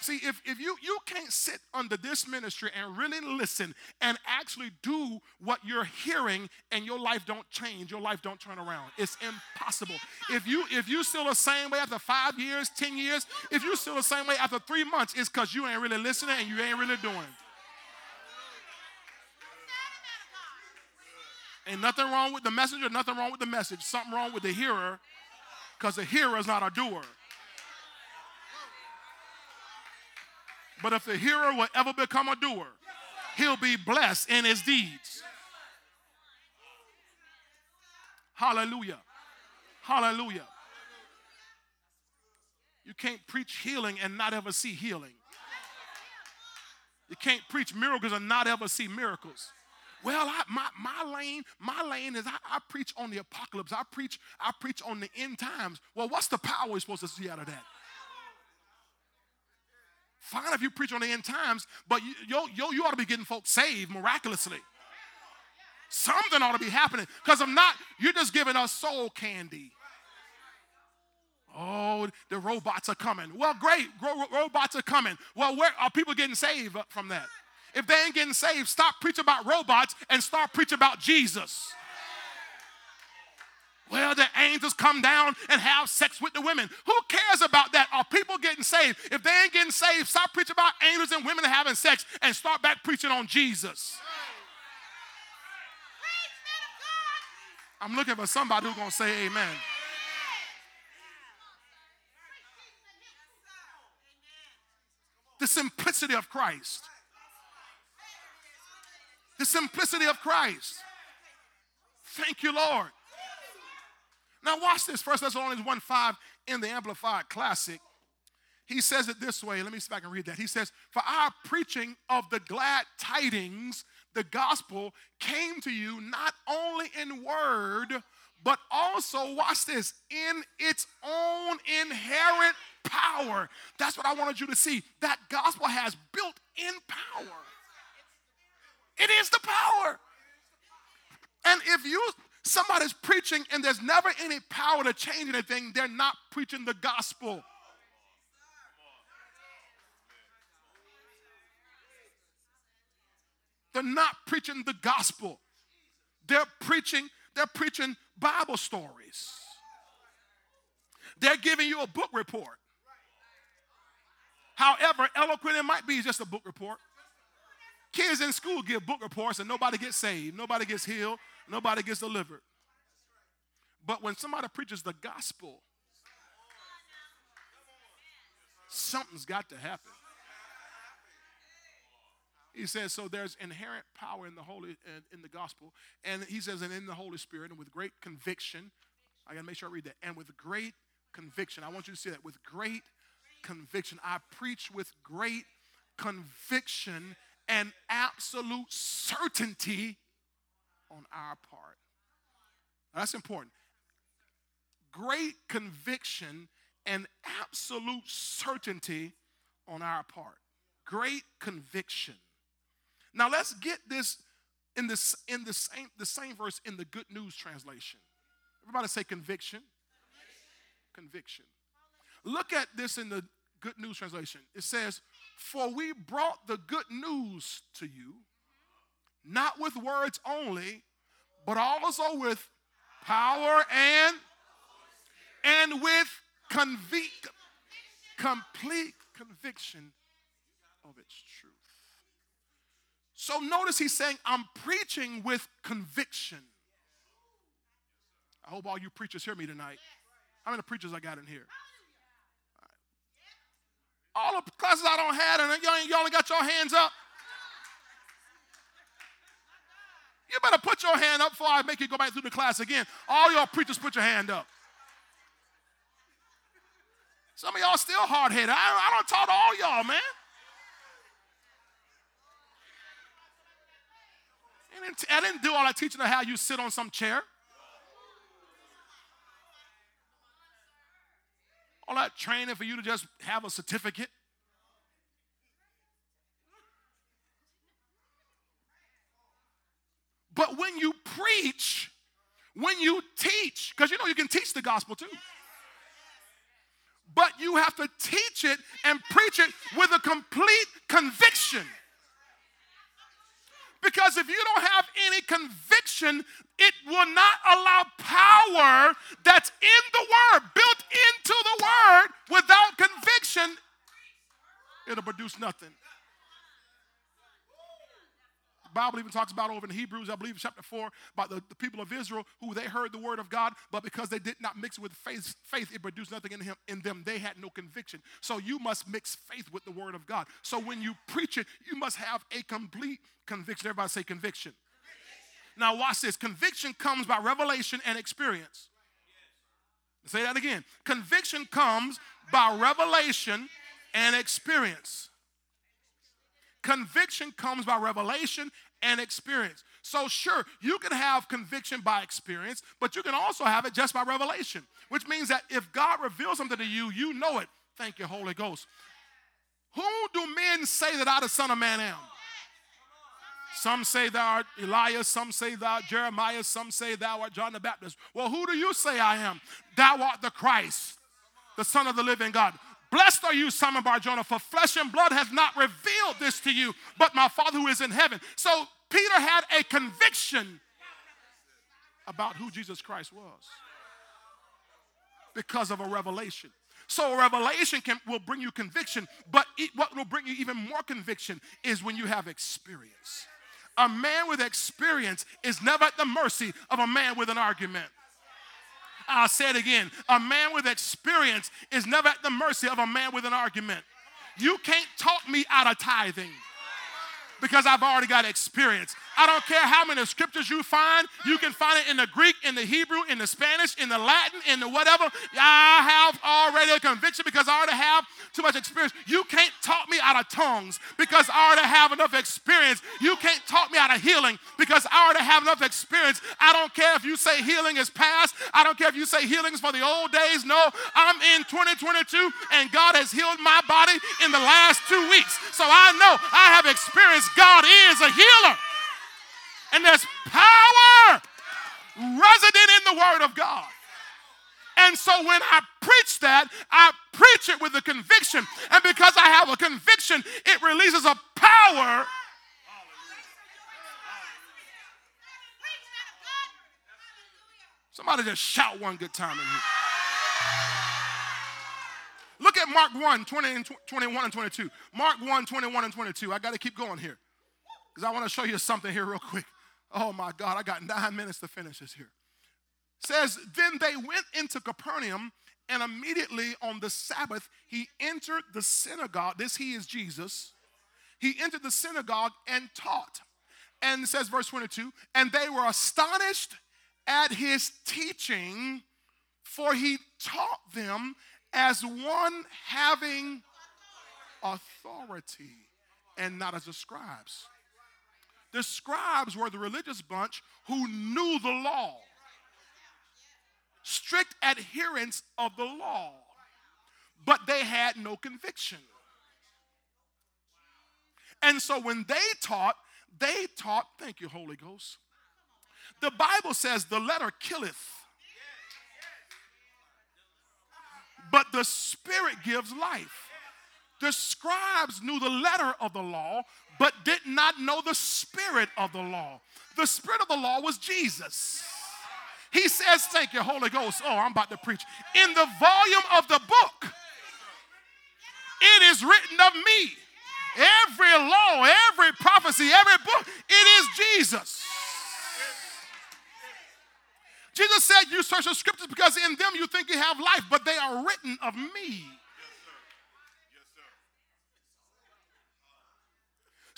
See, if, if you, you can't sit under this ministry and really listen and actually do what you're hearing and your life don't change, your life don't turn around. It's impossible. If you if you still the same way after five years, ten years, if you still the same way after three months, it's because you ain't really listening and you ain't really doing. Ain't nothing wrong with the messenger, nothing wrong with the message. Something wrong with the hearer, because the hearer is not a doer. But if the hearer will ever become a doer, he'll be blessed in his deeds. Hallelujah. Hallelujah. You can't preach healing and not ever see healing. You can't preach miracles and not ever see miracles. Well, I, my, my lane, my lane is I, I, preach on the apocalypse. I preach, I preach on the end times. Well, what's the power we're supposed to see out of that? Fine if you preach on the end times, but you, you, you, ought to be getting folks saved miraculously. Something ought to be happening. Because if not, you're just giving us soul candy. Oh, the robots are coming. Well, great. robots are coming. Well, where are people getting saved from that? If they ain't getting saved, stop preaching about robots and start preaching about Jesus. Well, the angels come down and have sex with the women. Who cares about that? Are people getting saved? If they ain't getting saved, stop preaching about angels and women having sex and start back preaching on Jesus. I'm looking for somebody who's going to say amen. The simplicity of Christ. The simplicity of Christ. Thank you, Lord. Now, watch this. First Thessalonians 1 5 in the Amplified Classic. He says it this way. Let me see if I can read that. He says, For our preaching of the glad tidings, the gospel, came to you not only in word, but also, watch this, in its own inherent power. That's what I wanted you to see. That gospel has built in power. It is the power. And if you somebody's preaching and there's never any power to change anything, they're not preaching the gospel. They're not preaching the gospel. They're preaching, they're preaching Bible stories. They're giving you a book report. However eloquent it might be, it's just a book report. Kids in school give book reports and nobody gets saved, nobody gets healed, nobody gets delivered. But when somebody preaches the gospel, something's got to happen. He says, so there's inherent power in the Holy in the gospel. And he says, and in the Holy Spirit, and with great conviction. I gotta make sure I read that. And with great conviction. I want you to see that. With great conviction. I preach with great conviction and absolute certainty on our part. That's important. Great conviction and absolute certainty on our part. Great conviction. Now let's get this in this in the same the same verse in the Good News translation. Everybody say conviction. Conviction. Look at this in the Good News translation. It says, "For we brought the good news to you, not with words only, but also with power and and with complete conviction of its truth." So notice he's saying, I'm preaching with conviction. I hope all you preachers hear me tonight. How many preachers I got in here? All the classes I don't have, and y'all, y'all ain't got your hands up. You better put your hand up before I make you go back through the class again. All y'all preachers, put your hand up. Some of y'all still hard headed. I, I don't talk to all y'all, man. I didn't do all that teaching of how you sit on some chair. All that training for you to just have a certificate. But when you preach, when you teach, because you know you can teach the gospel too. But you have to teach it and preach it with a complete conviction. Because if you don't have any conviction, it will not allow power that's in the Word, built into the Word, without conviction, it'll produce nothing. Bible even talks about over in Hebrews, I believe, chapter 4, about the, the people of Israel who they heard the word of God, but because they did not mix with faith, faith, it produced nothing in him in them. They had no conviction. So you must mix faith with the word of God. So when you preach it, you must have a complete conviction. Everybody say conviction. conviction. Now watch this. Conviction comes by revelation and experience. Say that again. Conviction comes by revelation and experience. Conviction comes by revelation and experience. So, sure, you can have conviction by experience, but you can also have it just by revelation, which means that if God reveals something to you, you know it. Thank you, Holy Ghost. Who do men say that I, the Son of Man, am? Some say thou art Elias, some say thou art Jeremiah, some say thou art John the Baptist. Well, who do you say I am? Thou art the Christ, the Son of the living God. Blessed are you, Simon Barjona, for flesh and blood has not revealed this to you, but my Father who is in heaven. So Peter had a conviction about who Jesus Christ was because of a revelation. So a revelation can, will bring you conviction, but it, what will bring you even more conviction is when you have experience. A man with experience is never at the mercy of a man with an argument. I'll say it again. A man with experience is never at the mercy of a man with an argument. You can't talk me out of tithing because I've already got experience. I don't care how many scriptures you find, you can find it in the Greek, in the Hebrew, in the Spanish, in the Latin, in the whatever. I have already a conviction because I already have too much experience. You can't talk me out of tongues because I already have enough experience. You can't talk me out of healing because I already have enough experience. I don't care if you say healing is past. I don't care if you say healing is for the old days. No, I'm in 2022 and God has healed my body in the last two weeks. So I know I have experience. God is a healer. And there's power resident in the Word of God. And so when I preach that, I preach it with a conviction. And because I have a conviction, it releases a power. Somebody just shout one good time in here. Look at Mark 1, 20 and 21 and 22. Mark 1, 21 and 22. I got to keep going here because I want to show you something here real quick. Oh my God, I got nine minutes to finish this here. says, Then they went into Capernaum, and immediately on the Sabbath, he entered the synagogue. This he is Jesus. He entered the synagogue and taught. And says, verse 22, and they were astonished at his teaching, for he taught them as one having authority and not as the scribes. The scribes were the religious bunch who knew the law, strict adherents of the law, but they had no conviction. And so when they taught, they taught, thank you, Holy Ghost. The Bible says the letter killeth, but the spirit gives life. The scribes knew the letter of the law, but did not know the spirit of the law. The spirit of the law was Jesus. He says, Thank you, Holy Ghost. Oh, I'm about to preach. In the volume of the book, it is written of me. Every law, every prophecy, every book, it is Jesus. Jesus said, You search the scriptures because in them you think you have life, but they are written of me.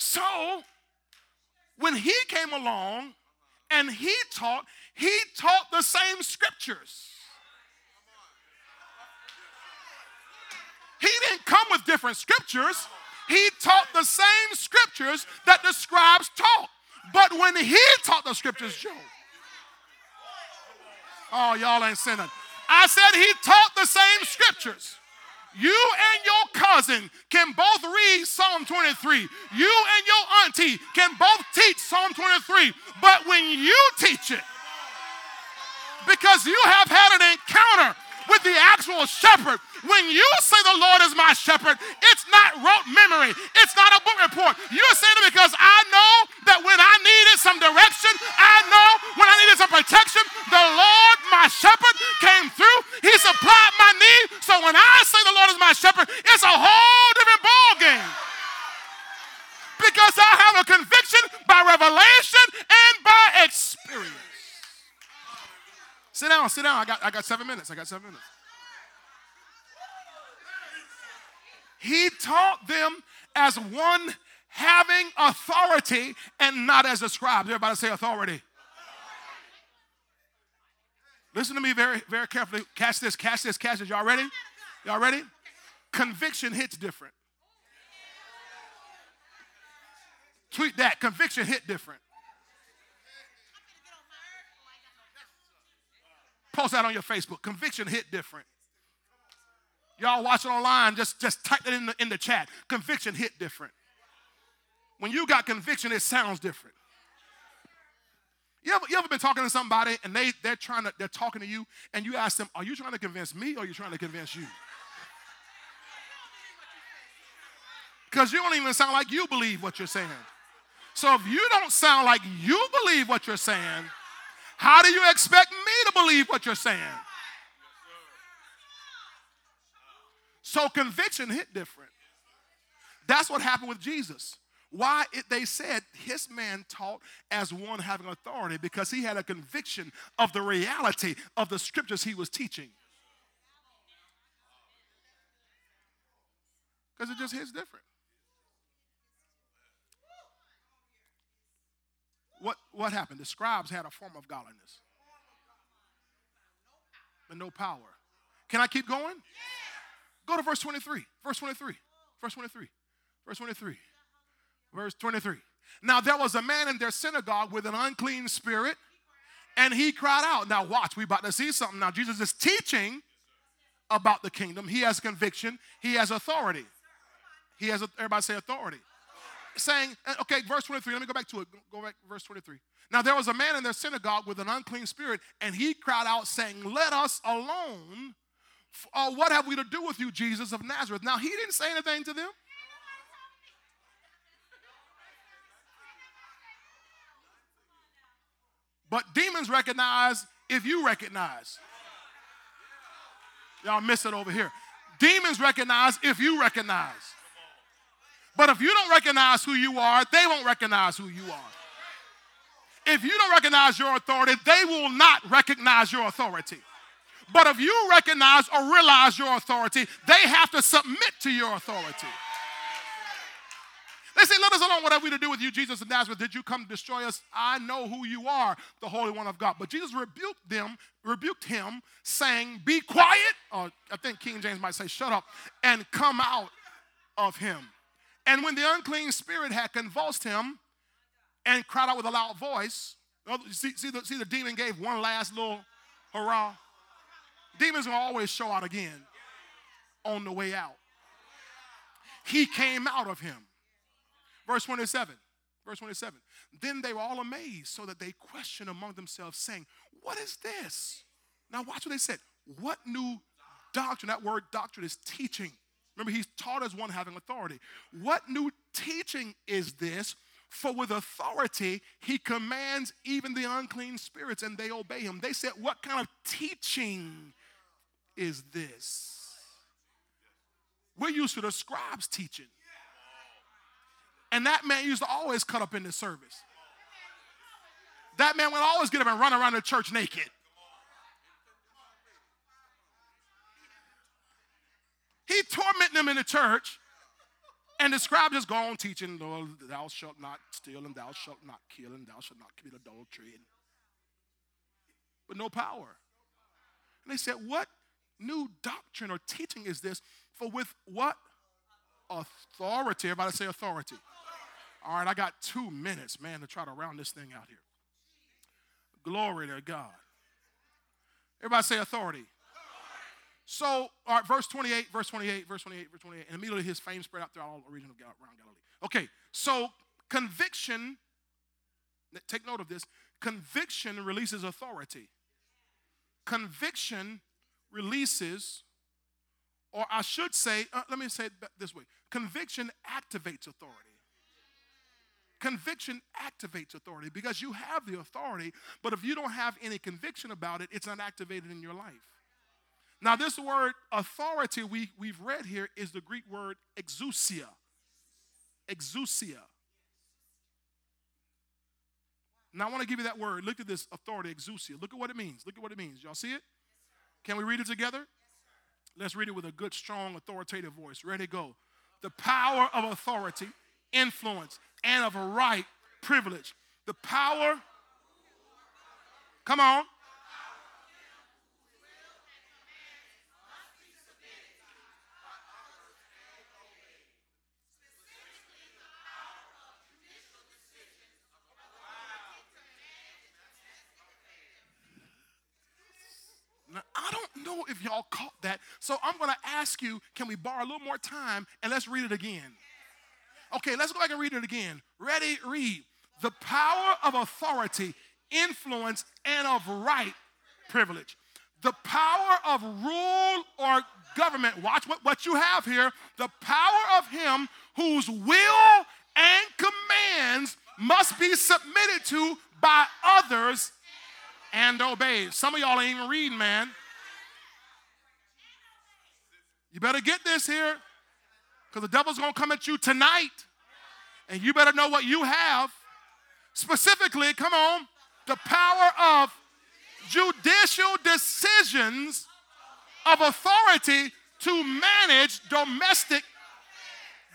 So, when he came along and he taught, he taught the same scriptures. He didn't come with different scriptures. He taught the same scriptures that the scribes taught. But when he taught the scriptures, Joe, oh, y'all ain't that. I said he taught the same scriptures. You and your cousin can both read Psalm 23. You and your auntie can both teach Psalm 23. But when you teach it, because you have had an encounter with the actual shepherd. When you say the Lord is my shepherd, it's not rote memory, it's not a book report. You're saying it because I know that when I needed some direction, I know when I needed some protection, the Lord, is my shepherd, it's a whole different ball game. Because I have a conviction by revelation and by experience. Sit down, sit down. I got, I got seven minutes. I got seven minutes. He taught them as one having authority and not as a scribe. Everybody say authority. Listen to me very, very carefully. Catch this, catch this, catch this. Y'all ready? Y'all ready? Conviction hits different. Tweet that. Conviction hit different. Post that on your Facebook. Conviction hit different. Y'all watching online, just, just type it in the, in the chat. Conviction hit different. When you got conviction, it sounds different. You ever, you ever been talking to somebody and they, they're trying to, they're talking to you and you ask them, are you trying to convince me or are you trying to convince you? Because you don't even sound like you believe what you're saying. So if you don't sound like you believe what you're saying, how do you expect me to believe what you're saying? So conviction hit different. That's what happened with Jesus. Why it, they said his man taught as one having authority because he had a conviction of the reality of the scriptures he was teaching. Because it just hits different. What, what happened? The scribes had a form of godliness, but no power. Can I keep going? Go to verse 23. Verse 23. Verse 23. Verse 23. Verse 23. Now there was a man in their synagogue with an unclean spirit, and he cried out. Now watch, we about to see something. Now Jesus is teaching about the kingdom. He has conviction. He has authority. He has everybody say authority. Saying, okay, verse 23. Let me go back to it. Go back, verse 23. Now there was a man in their synagogue with an unclean spirit, and he cried out, saying, Let us alone. Uh, what have we to do with you, Jesus of Nazareth? Now he didn't say anything to them. But demons recognize if you recognize. Y'all miss it over here. Demons recognize if you recognize. But if you don't recognize who you are, they won't recognize who you are. If you don't recognize your authority, they will not recognize your authority. But if you recognize or realize your authority, they have to submit to your authority. They say, Let us alone. What have we to do with you, Jesus of Nazareth? Did you come to destroy us? I know who you are, the Holy One of God. But Jesus rebuked them, rebuked him, saying, Be quiet. Or I think King James might say, Shut up, and come out of him. And when the unclean spirit had convulsed him and cried out with a loud voice, oh, see, see, the, see the demon gave one last little hurrah. Demons will always show out again on the way out. He came out of him. Verse 27. Verse 27. Then they were all amazed, so that they questioned among themselves, saying, What is this? Now, watch what they said. What new doctrine? That word doctrine is teaching. Remember, he's taught as one having authority. What new teaching is this? For with authority he commands even the unclean spirits, and they obey him. They said, What kind of teaching is this? We're used to the scribes teaching. And that man used to always cut up in the service. That man would always get up and run around the church naked. He tormented them in the church. And the scribe just teaching, thou shalt not steal, and thou shalt not kill, and thou shalt not commit adultery. But no power. And they said, What new doctrine or teaching is this? For with what authority? Everybody say authority. All right, I got two minutes, man, to try to round this thing out here. Glory to God. Everybody say authority. So, all right, verse 28, verse 28, verse 28, verse 28. And immediately his fame spread out throughout all the region of around Galilee. Okay, so conviction, take note of this conviction releases authority. Conviction releases, or I should say, uh, let me say it this way conviction activates authority. Conviction activates authority because you have the authority, but if you don't have any conviction about it, it's not activated in your life. Now, this word authority we, we've read here is the Greek word exousia. Exousia. Now, I want to give you that word. Look at this authority, exousia. Look at what it means. Look at what it means. Y'all see it? Can we read it together? Let's read it with a good, strong, authoritative voice. Ready, go. The power of authority, influence, and of right privilege. The power, come on. Now, I don't know if y'all caught that. So I'm going to ask you, can we borrow a little more time and let's read it again? Okay, let's go back and read it again. Ready, read. The power of authority, influence, and of right privilege. The power of rule or government. Watch what, what you have here. The power of him whose will and commands must be submitted to by others and obey. Some of y'all ain't even reading, man. You better get this here because the devil's going to come at you tonight. And you better know what you have. Specifically, come on, the power of judicial decisions of authority to manage domestic.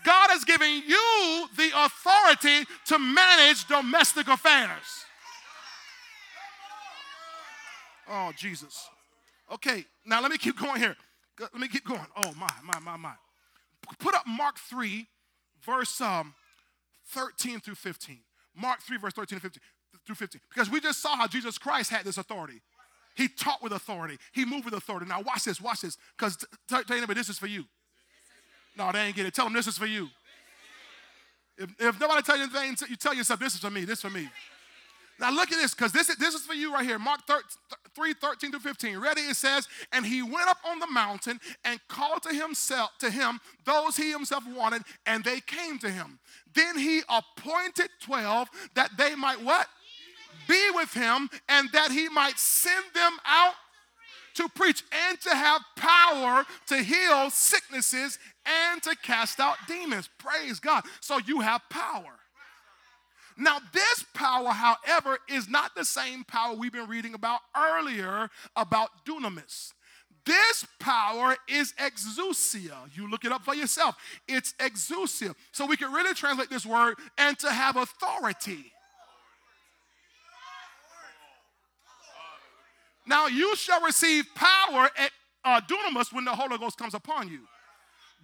God has given you the authority to manage domestic affairs. Oh, Jesus. Okay, now let me keep going here. Let me keep going. Oh, my, my, my, my. Put up Mark 3, verse um, 13 through 15. Mark 3, verse 13 15, through 15. Because we just saw how Jesus Christ had this authority. He taught with authority. He moved with authority. Now watch this, watch this. Because tell, anybody this is for you. No, they ain't get it. Tell them this is for you. If, if nobody tell you anything, you tell yourself this is for me. This is for me. Now look at this, because this is, this is for you right here. Mark 3, 13 to 15. Ready? It says, and he went up on the mountain and called to himself to him those he himself wanted, and they came to him. Then he appointed 12 that they might what? Be with him, and that he might send them out to preach and to have power to heal sicknesses and to cast out demons. Praise God. So you have power. Now, this power, however, is not the same power we've been reading about earlier about dunamis. This power is exousia. You look it up for yourself. It's exousia. So we can really translate this word and to have authority. Now you shall receive power at uh, dunamis when the Holy Ghost comes upon you.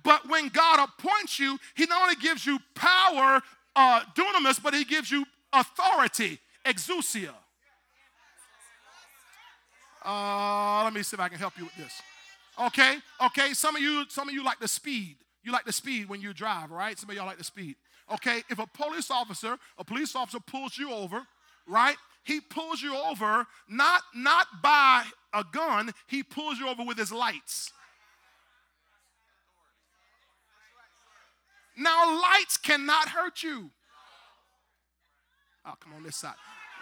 But when God appoints you, He not only gives you power uh, dunamis, but he gives you authority, exousia. Uh, let me see if I can help you with this. Okay, okay. Some of you, some of you like the speed. You like the speed when you drive, right? Some of y'all like the speed. Okay, if a police officer, a police officer pulls you over, right? He pulls you over not not by a gun. He pulls you over with his lights. Now, lights cannot hurt you. Oh, come on this side.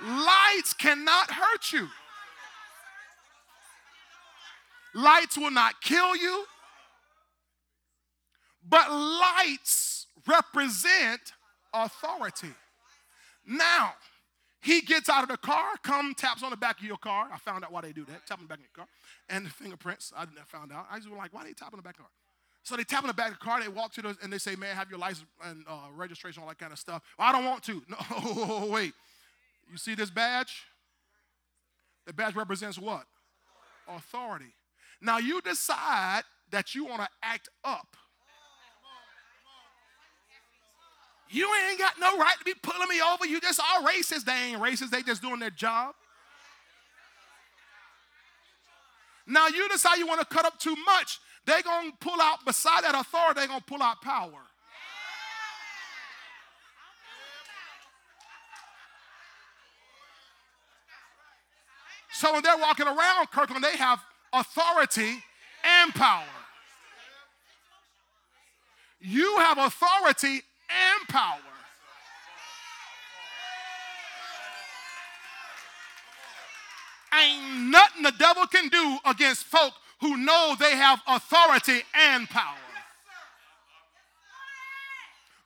Lights cannot hurt you. Lights will not kill you, but lights represent authority. Now, he gets out of the car, come taps on the back of your car. I found out why they do that. Tap on the back of your car. And the fingerprints, I found out. I just was like, why they tap on the back of the car? So they tap on the back of the car, they walk to the, and they say, man, have your license and uh, registration, all that kind of stuff. Well, I don't want to. No, wait. You see this badge? The badge represents what? Authority. Now you decide that you want to act up. You ain't got no right to be pulling me over. You just all racist. They ain't racist. They just doing their job. Now you decide you want to cut up too much they're going to pull out, beside that authority, they're going to pull out power. So when they're walking around Kirkland, they have authority and power. You have authority and power. Ain't nothing the devil can do against folk who know they have authority and power.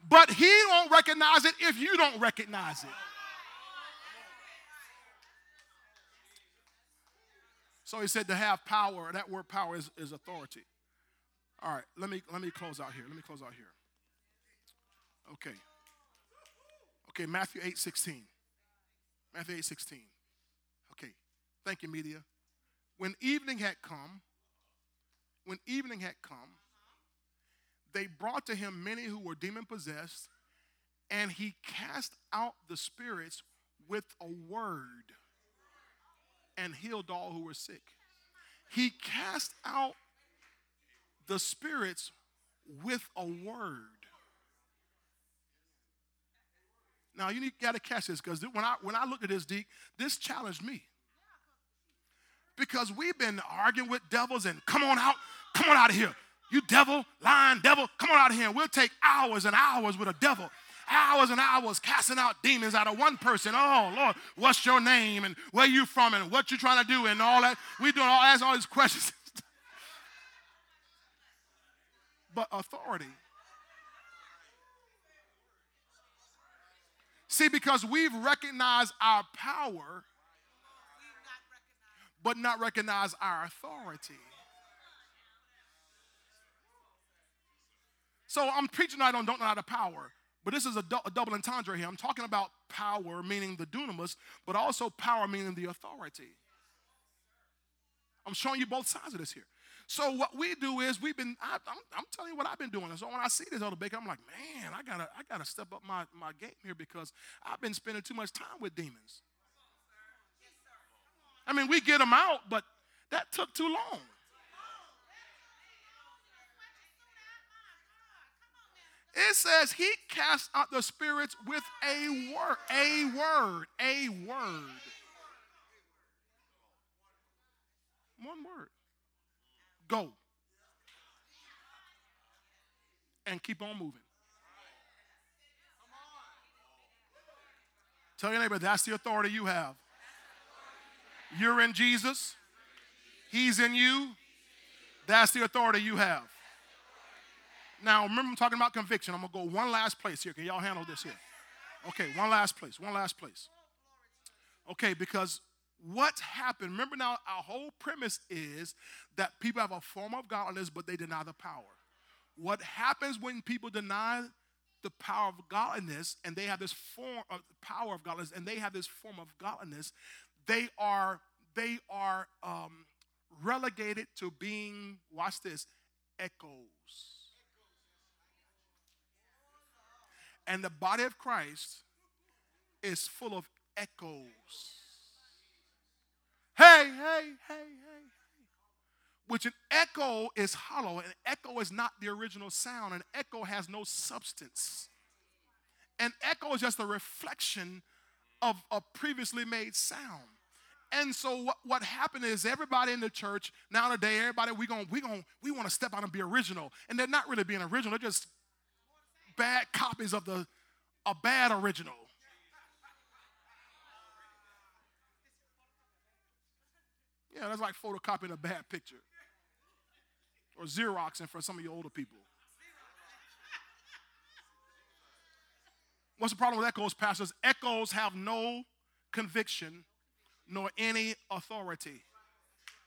But he won't recognize it if you don't recognize it. So he said to have power, that word power is, is authority. All right, let me let me close out here. Let me close out here. Okay. Okay, Matthew 8 16. Matthew 8 16. Okay. Thank you, media. When evening had come, when evening had come, they brought to him many who were demon possessed, and he cast out the spirits with a word and healed all who were sick. He cast out the spirits with a word. Now you got to catch this because when I when I look at this, Deke, this challenged me because we've been arguing with devils and come on out, come on out of here, you devil, lying devil, come on out of here. And we'll take hours and hours with a devil hours and hours casting out demons out of one person. Oh Lord, what's your name and where you from and what you trying to do and all that. We doing all ask all these questions. but authority. See, because we've recognized our power, but not recognized our authority. So I'm preaching I don't, don't know how to power. But this is a, du- a, double entendre here. I'm talking about power, meaning the dunamis, but also power, meaning the authority. I'm showing you both sides of this here. So what we do is we've been, I, am telling you what I've been doing. So when I see this Elder Baker, I'm like, man, I gotta, I gotta step up my, my game here because I've been spending too much time with demons. I mean, we get them out, but that took too long. It says he cast out the spirits with a word, a word, a word. One word. Go. And keep on moving. Tell your neighbor that's the authority you have. You're in Jesus, He's in you. That's the authority you have. Now, remember, I'm talking about conviction. I'm going to go one last place here. Can y'all handle this here? Okay, one last place. One last place. Okay, because what happened, remember now, our whole premise is that people have a form of godliness, but they deny the power. What happens when people deny the power of godliness and they have this form of power of godliness and they have this form of godliness, they are they are um, relegated to being, watch this, echoes. And the body of Christ is full of echoes. Hey, hey, hey, hey, Which an echo is hollow. An echo is not the original sound. An echo has no substance. An echo is just a reflection of a previously made sound. And so what, what happened is everybody in the church now nowadays, everybody we gonna we gonna we want to step out and be original, and they're not really being original. They're just bad copies of the a bad original. Yeah, that's like photocopying a bad picture. Or Xeroxing for some of you older people. What's the problem with echoes, pastors? Echoes have no conviction nor any authority.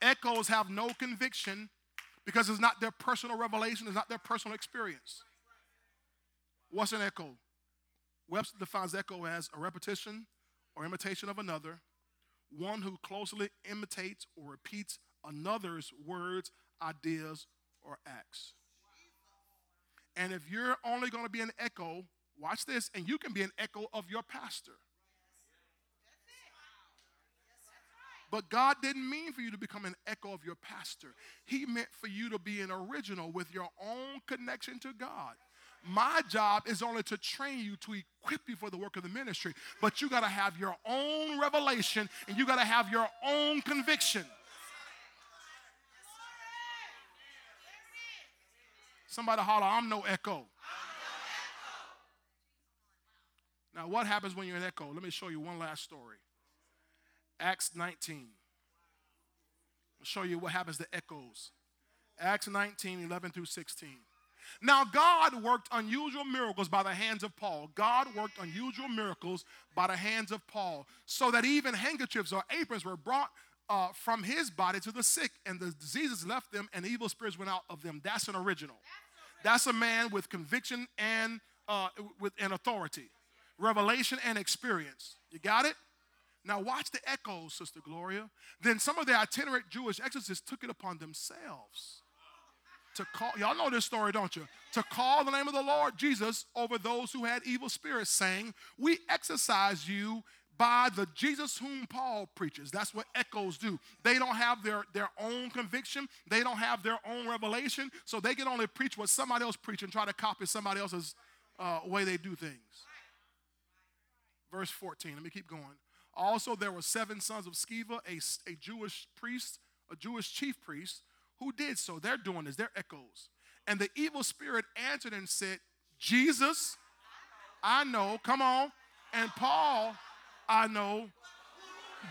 Echoes have no conviction because it's not their personal revelation, it's not their personal experience. What's an echo? Webster defines echo as a repetition or imitation of another, one who closely imitates or repeats another's words, ideas, or acts. And if you're only going to be an echo, watch this, and you can be an echo of your pastor. But God didn't mean for you to become an echo of your pastor. He meant for you to be an original with your own connection to God. My job is only to train you, to equip you for the work of the ministry. But you got to have your own revelation and you got to have your own conviction. Somebody holler, I'm no echo. Now, what happens when you're an echo? Let me show you one last story. Acts 19. I'll show you what happens to echoes. Acts 19, 11 through 16. Now, God worked unusual miracles by the hands of Paul. God worked unusual miracles by the hands of Paul, so that even handkerchiefs or aprons were brought uh, from his body to the sick, and the diseases left them, and evil spirits went out of them. That's an original. That's a man with conviction and uh, with an authority, revelation and experience. You got it? Now watch the echoes, Sister Gloria. Then some of the itinerant Jewish exorcists took it upon themselves to call, y'all know this story, don't you? To call the name of the Lord Jesus over those who had evil spirits, saying, We exorcise you by the Jesus whom Paul preaches. That's what echoes do. They don't have their, their own conviction, they don't have their own revelation, so they can only preach what somebody else preach and try to copy somebody else's uh, way they do things. Verse 14, let me keep going. Also, there were seven sons of Sceva, a, a Jewish priest, a Jewish chief priest, who did so. They're doing this, they're echoes. And the evil spirit answered and said, Jesus, I know, come on. And Paul, I know,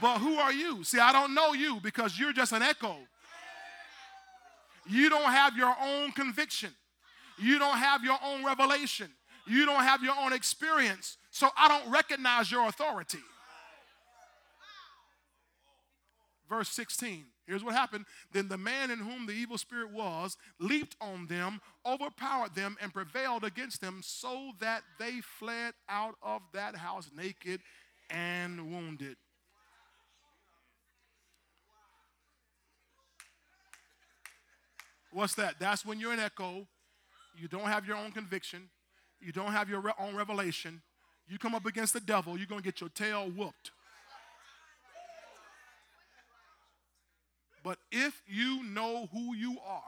but who are you? See, I don't know you because you're just an echo. You don't have your own conviction, you don't have your own revelation, you don't have your own experience. So I don't recognize your authority. Verse 16. Here's what happened. Then the man in whom the evil spirit was leaped on them, overpowered them, and prevailed against them, so that they fled out of that house naked and wounded. What's that? That's when you're an echo. You don't have your own conviction. You don't have your own revelation. You come up against the devil, you're going to get your tail whooped. But if you know who you are,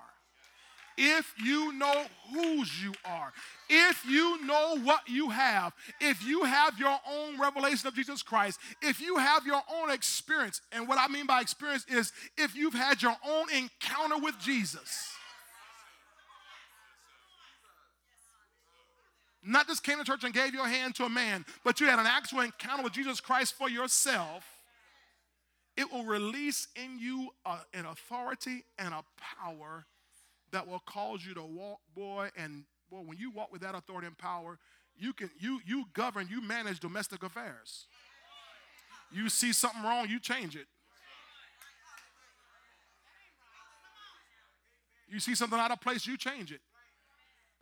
if you know whose you are, if you know what you have, if you have your own revelation of Jesus Christ, if you have your own experience, and what I mean by experience is if you've had your own encounter with Jesus. Not just came to church and gave your hand to a man, but you had an actual encounter with Jesus Christ for yourself it will release in you a, an authority and a power that will cause you to walk, boy, and boy, when you walk with that authority and power, you can you you govern, you manage domestic affairs. You see something wrong, you change it. You see something out of place, you change it.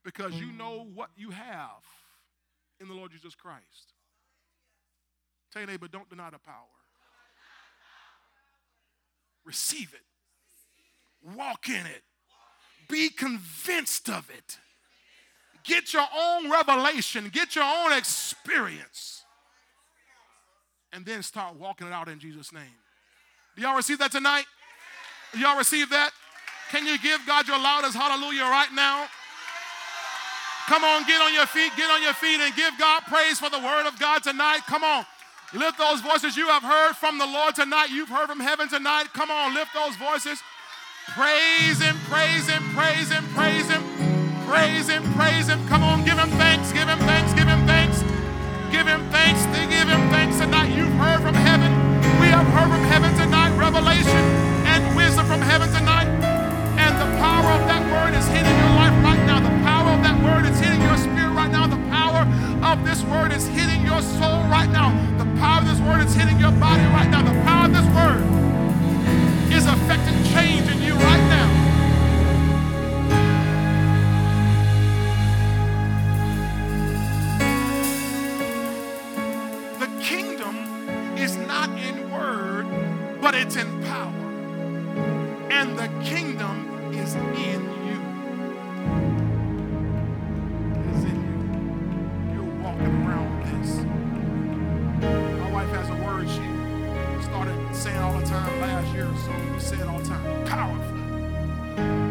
Because you know what you have in the Lord Jesus Christ. Tell your neighbor, don't deny the power. Receive it. Walk in it. Be convinced of it. Get your own revelation, get your own experience, and then start walking it out in Jesus' name. Do y'all receive that tonight? Y'all receive that? Can you give God your loudest hallelujah right now? Come on, get on your feet, get on your feet, and give God praise for the word of God tonight. Come on. Lift those voices you have heard from the Lord tonight. You've heard from heaven tonight. Come on, lift those voices. Praise Him, praise Him, praise Him, praise Him, praise Him, praise Him. Come on, give Him thanks, give Him thanks, give Him thanks, give Him thanks, give Him thanks tonight. You've heard from heaven. We have heard from heaven tonight, revelation and wisdom from heaven tonight. And the power of that word is hitting your life right now. The that word is hitting your spirit right now. The power of this word is hitting your soul right now. The power of this word is hitting your body right now. The power of this word is affecting change in you right now. The kingdom is not in word, but it's in power. And the kingdom is in year. We say it all the time. Powerful.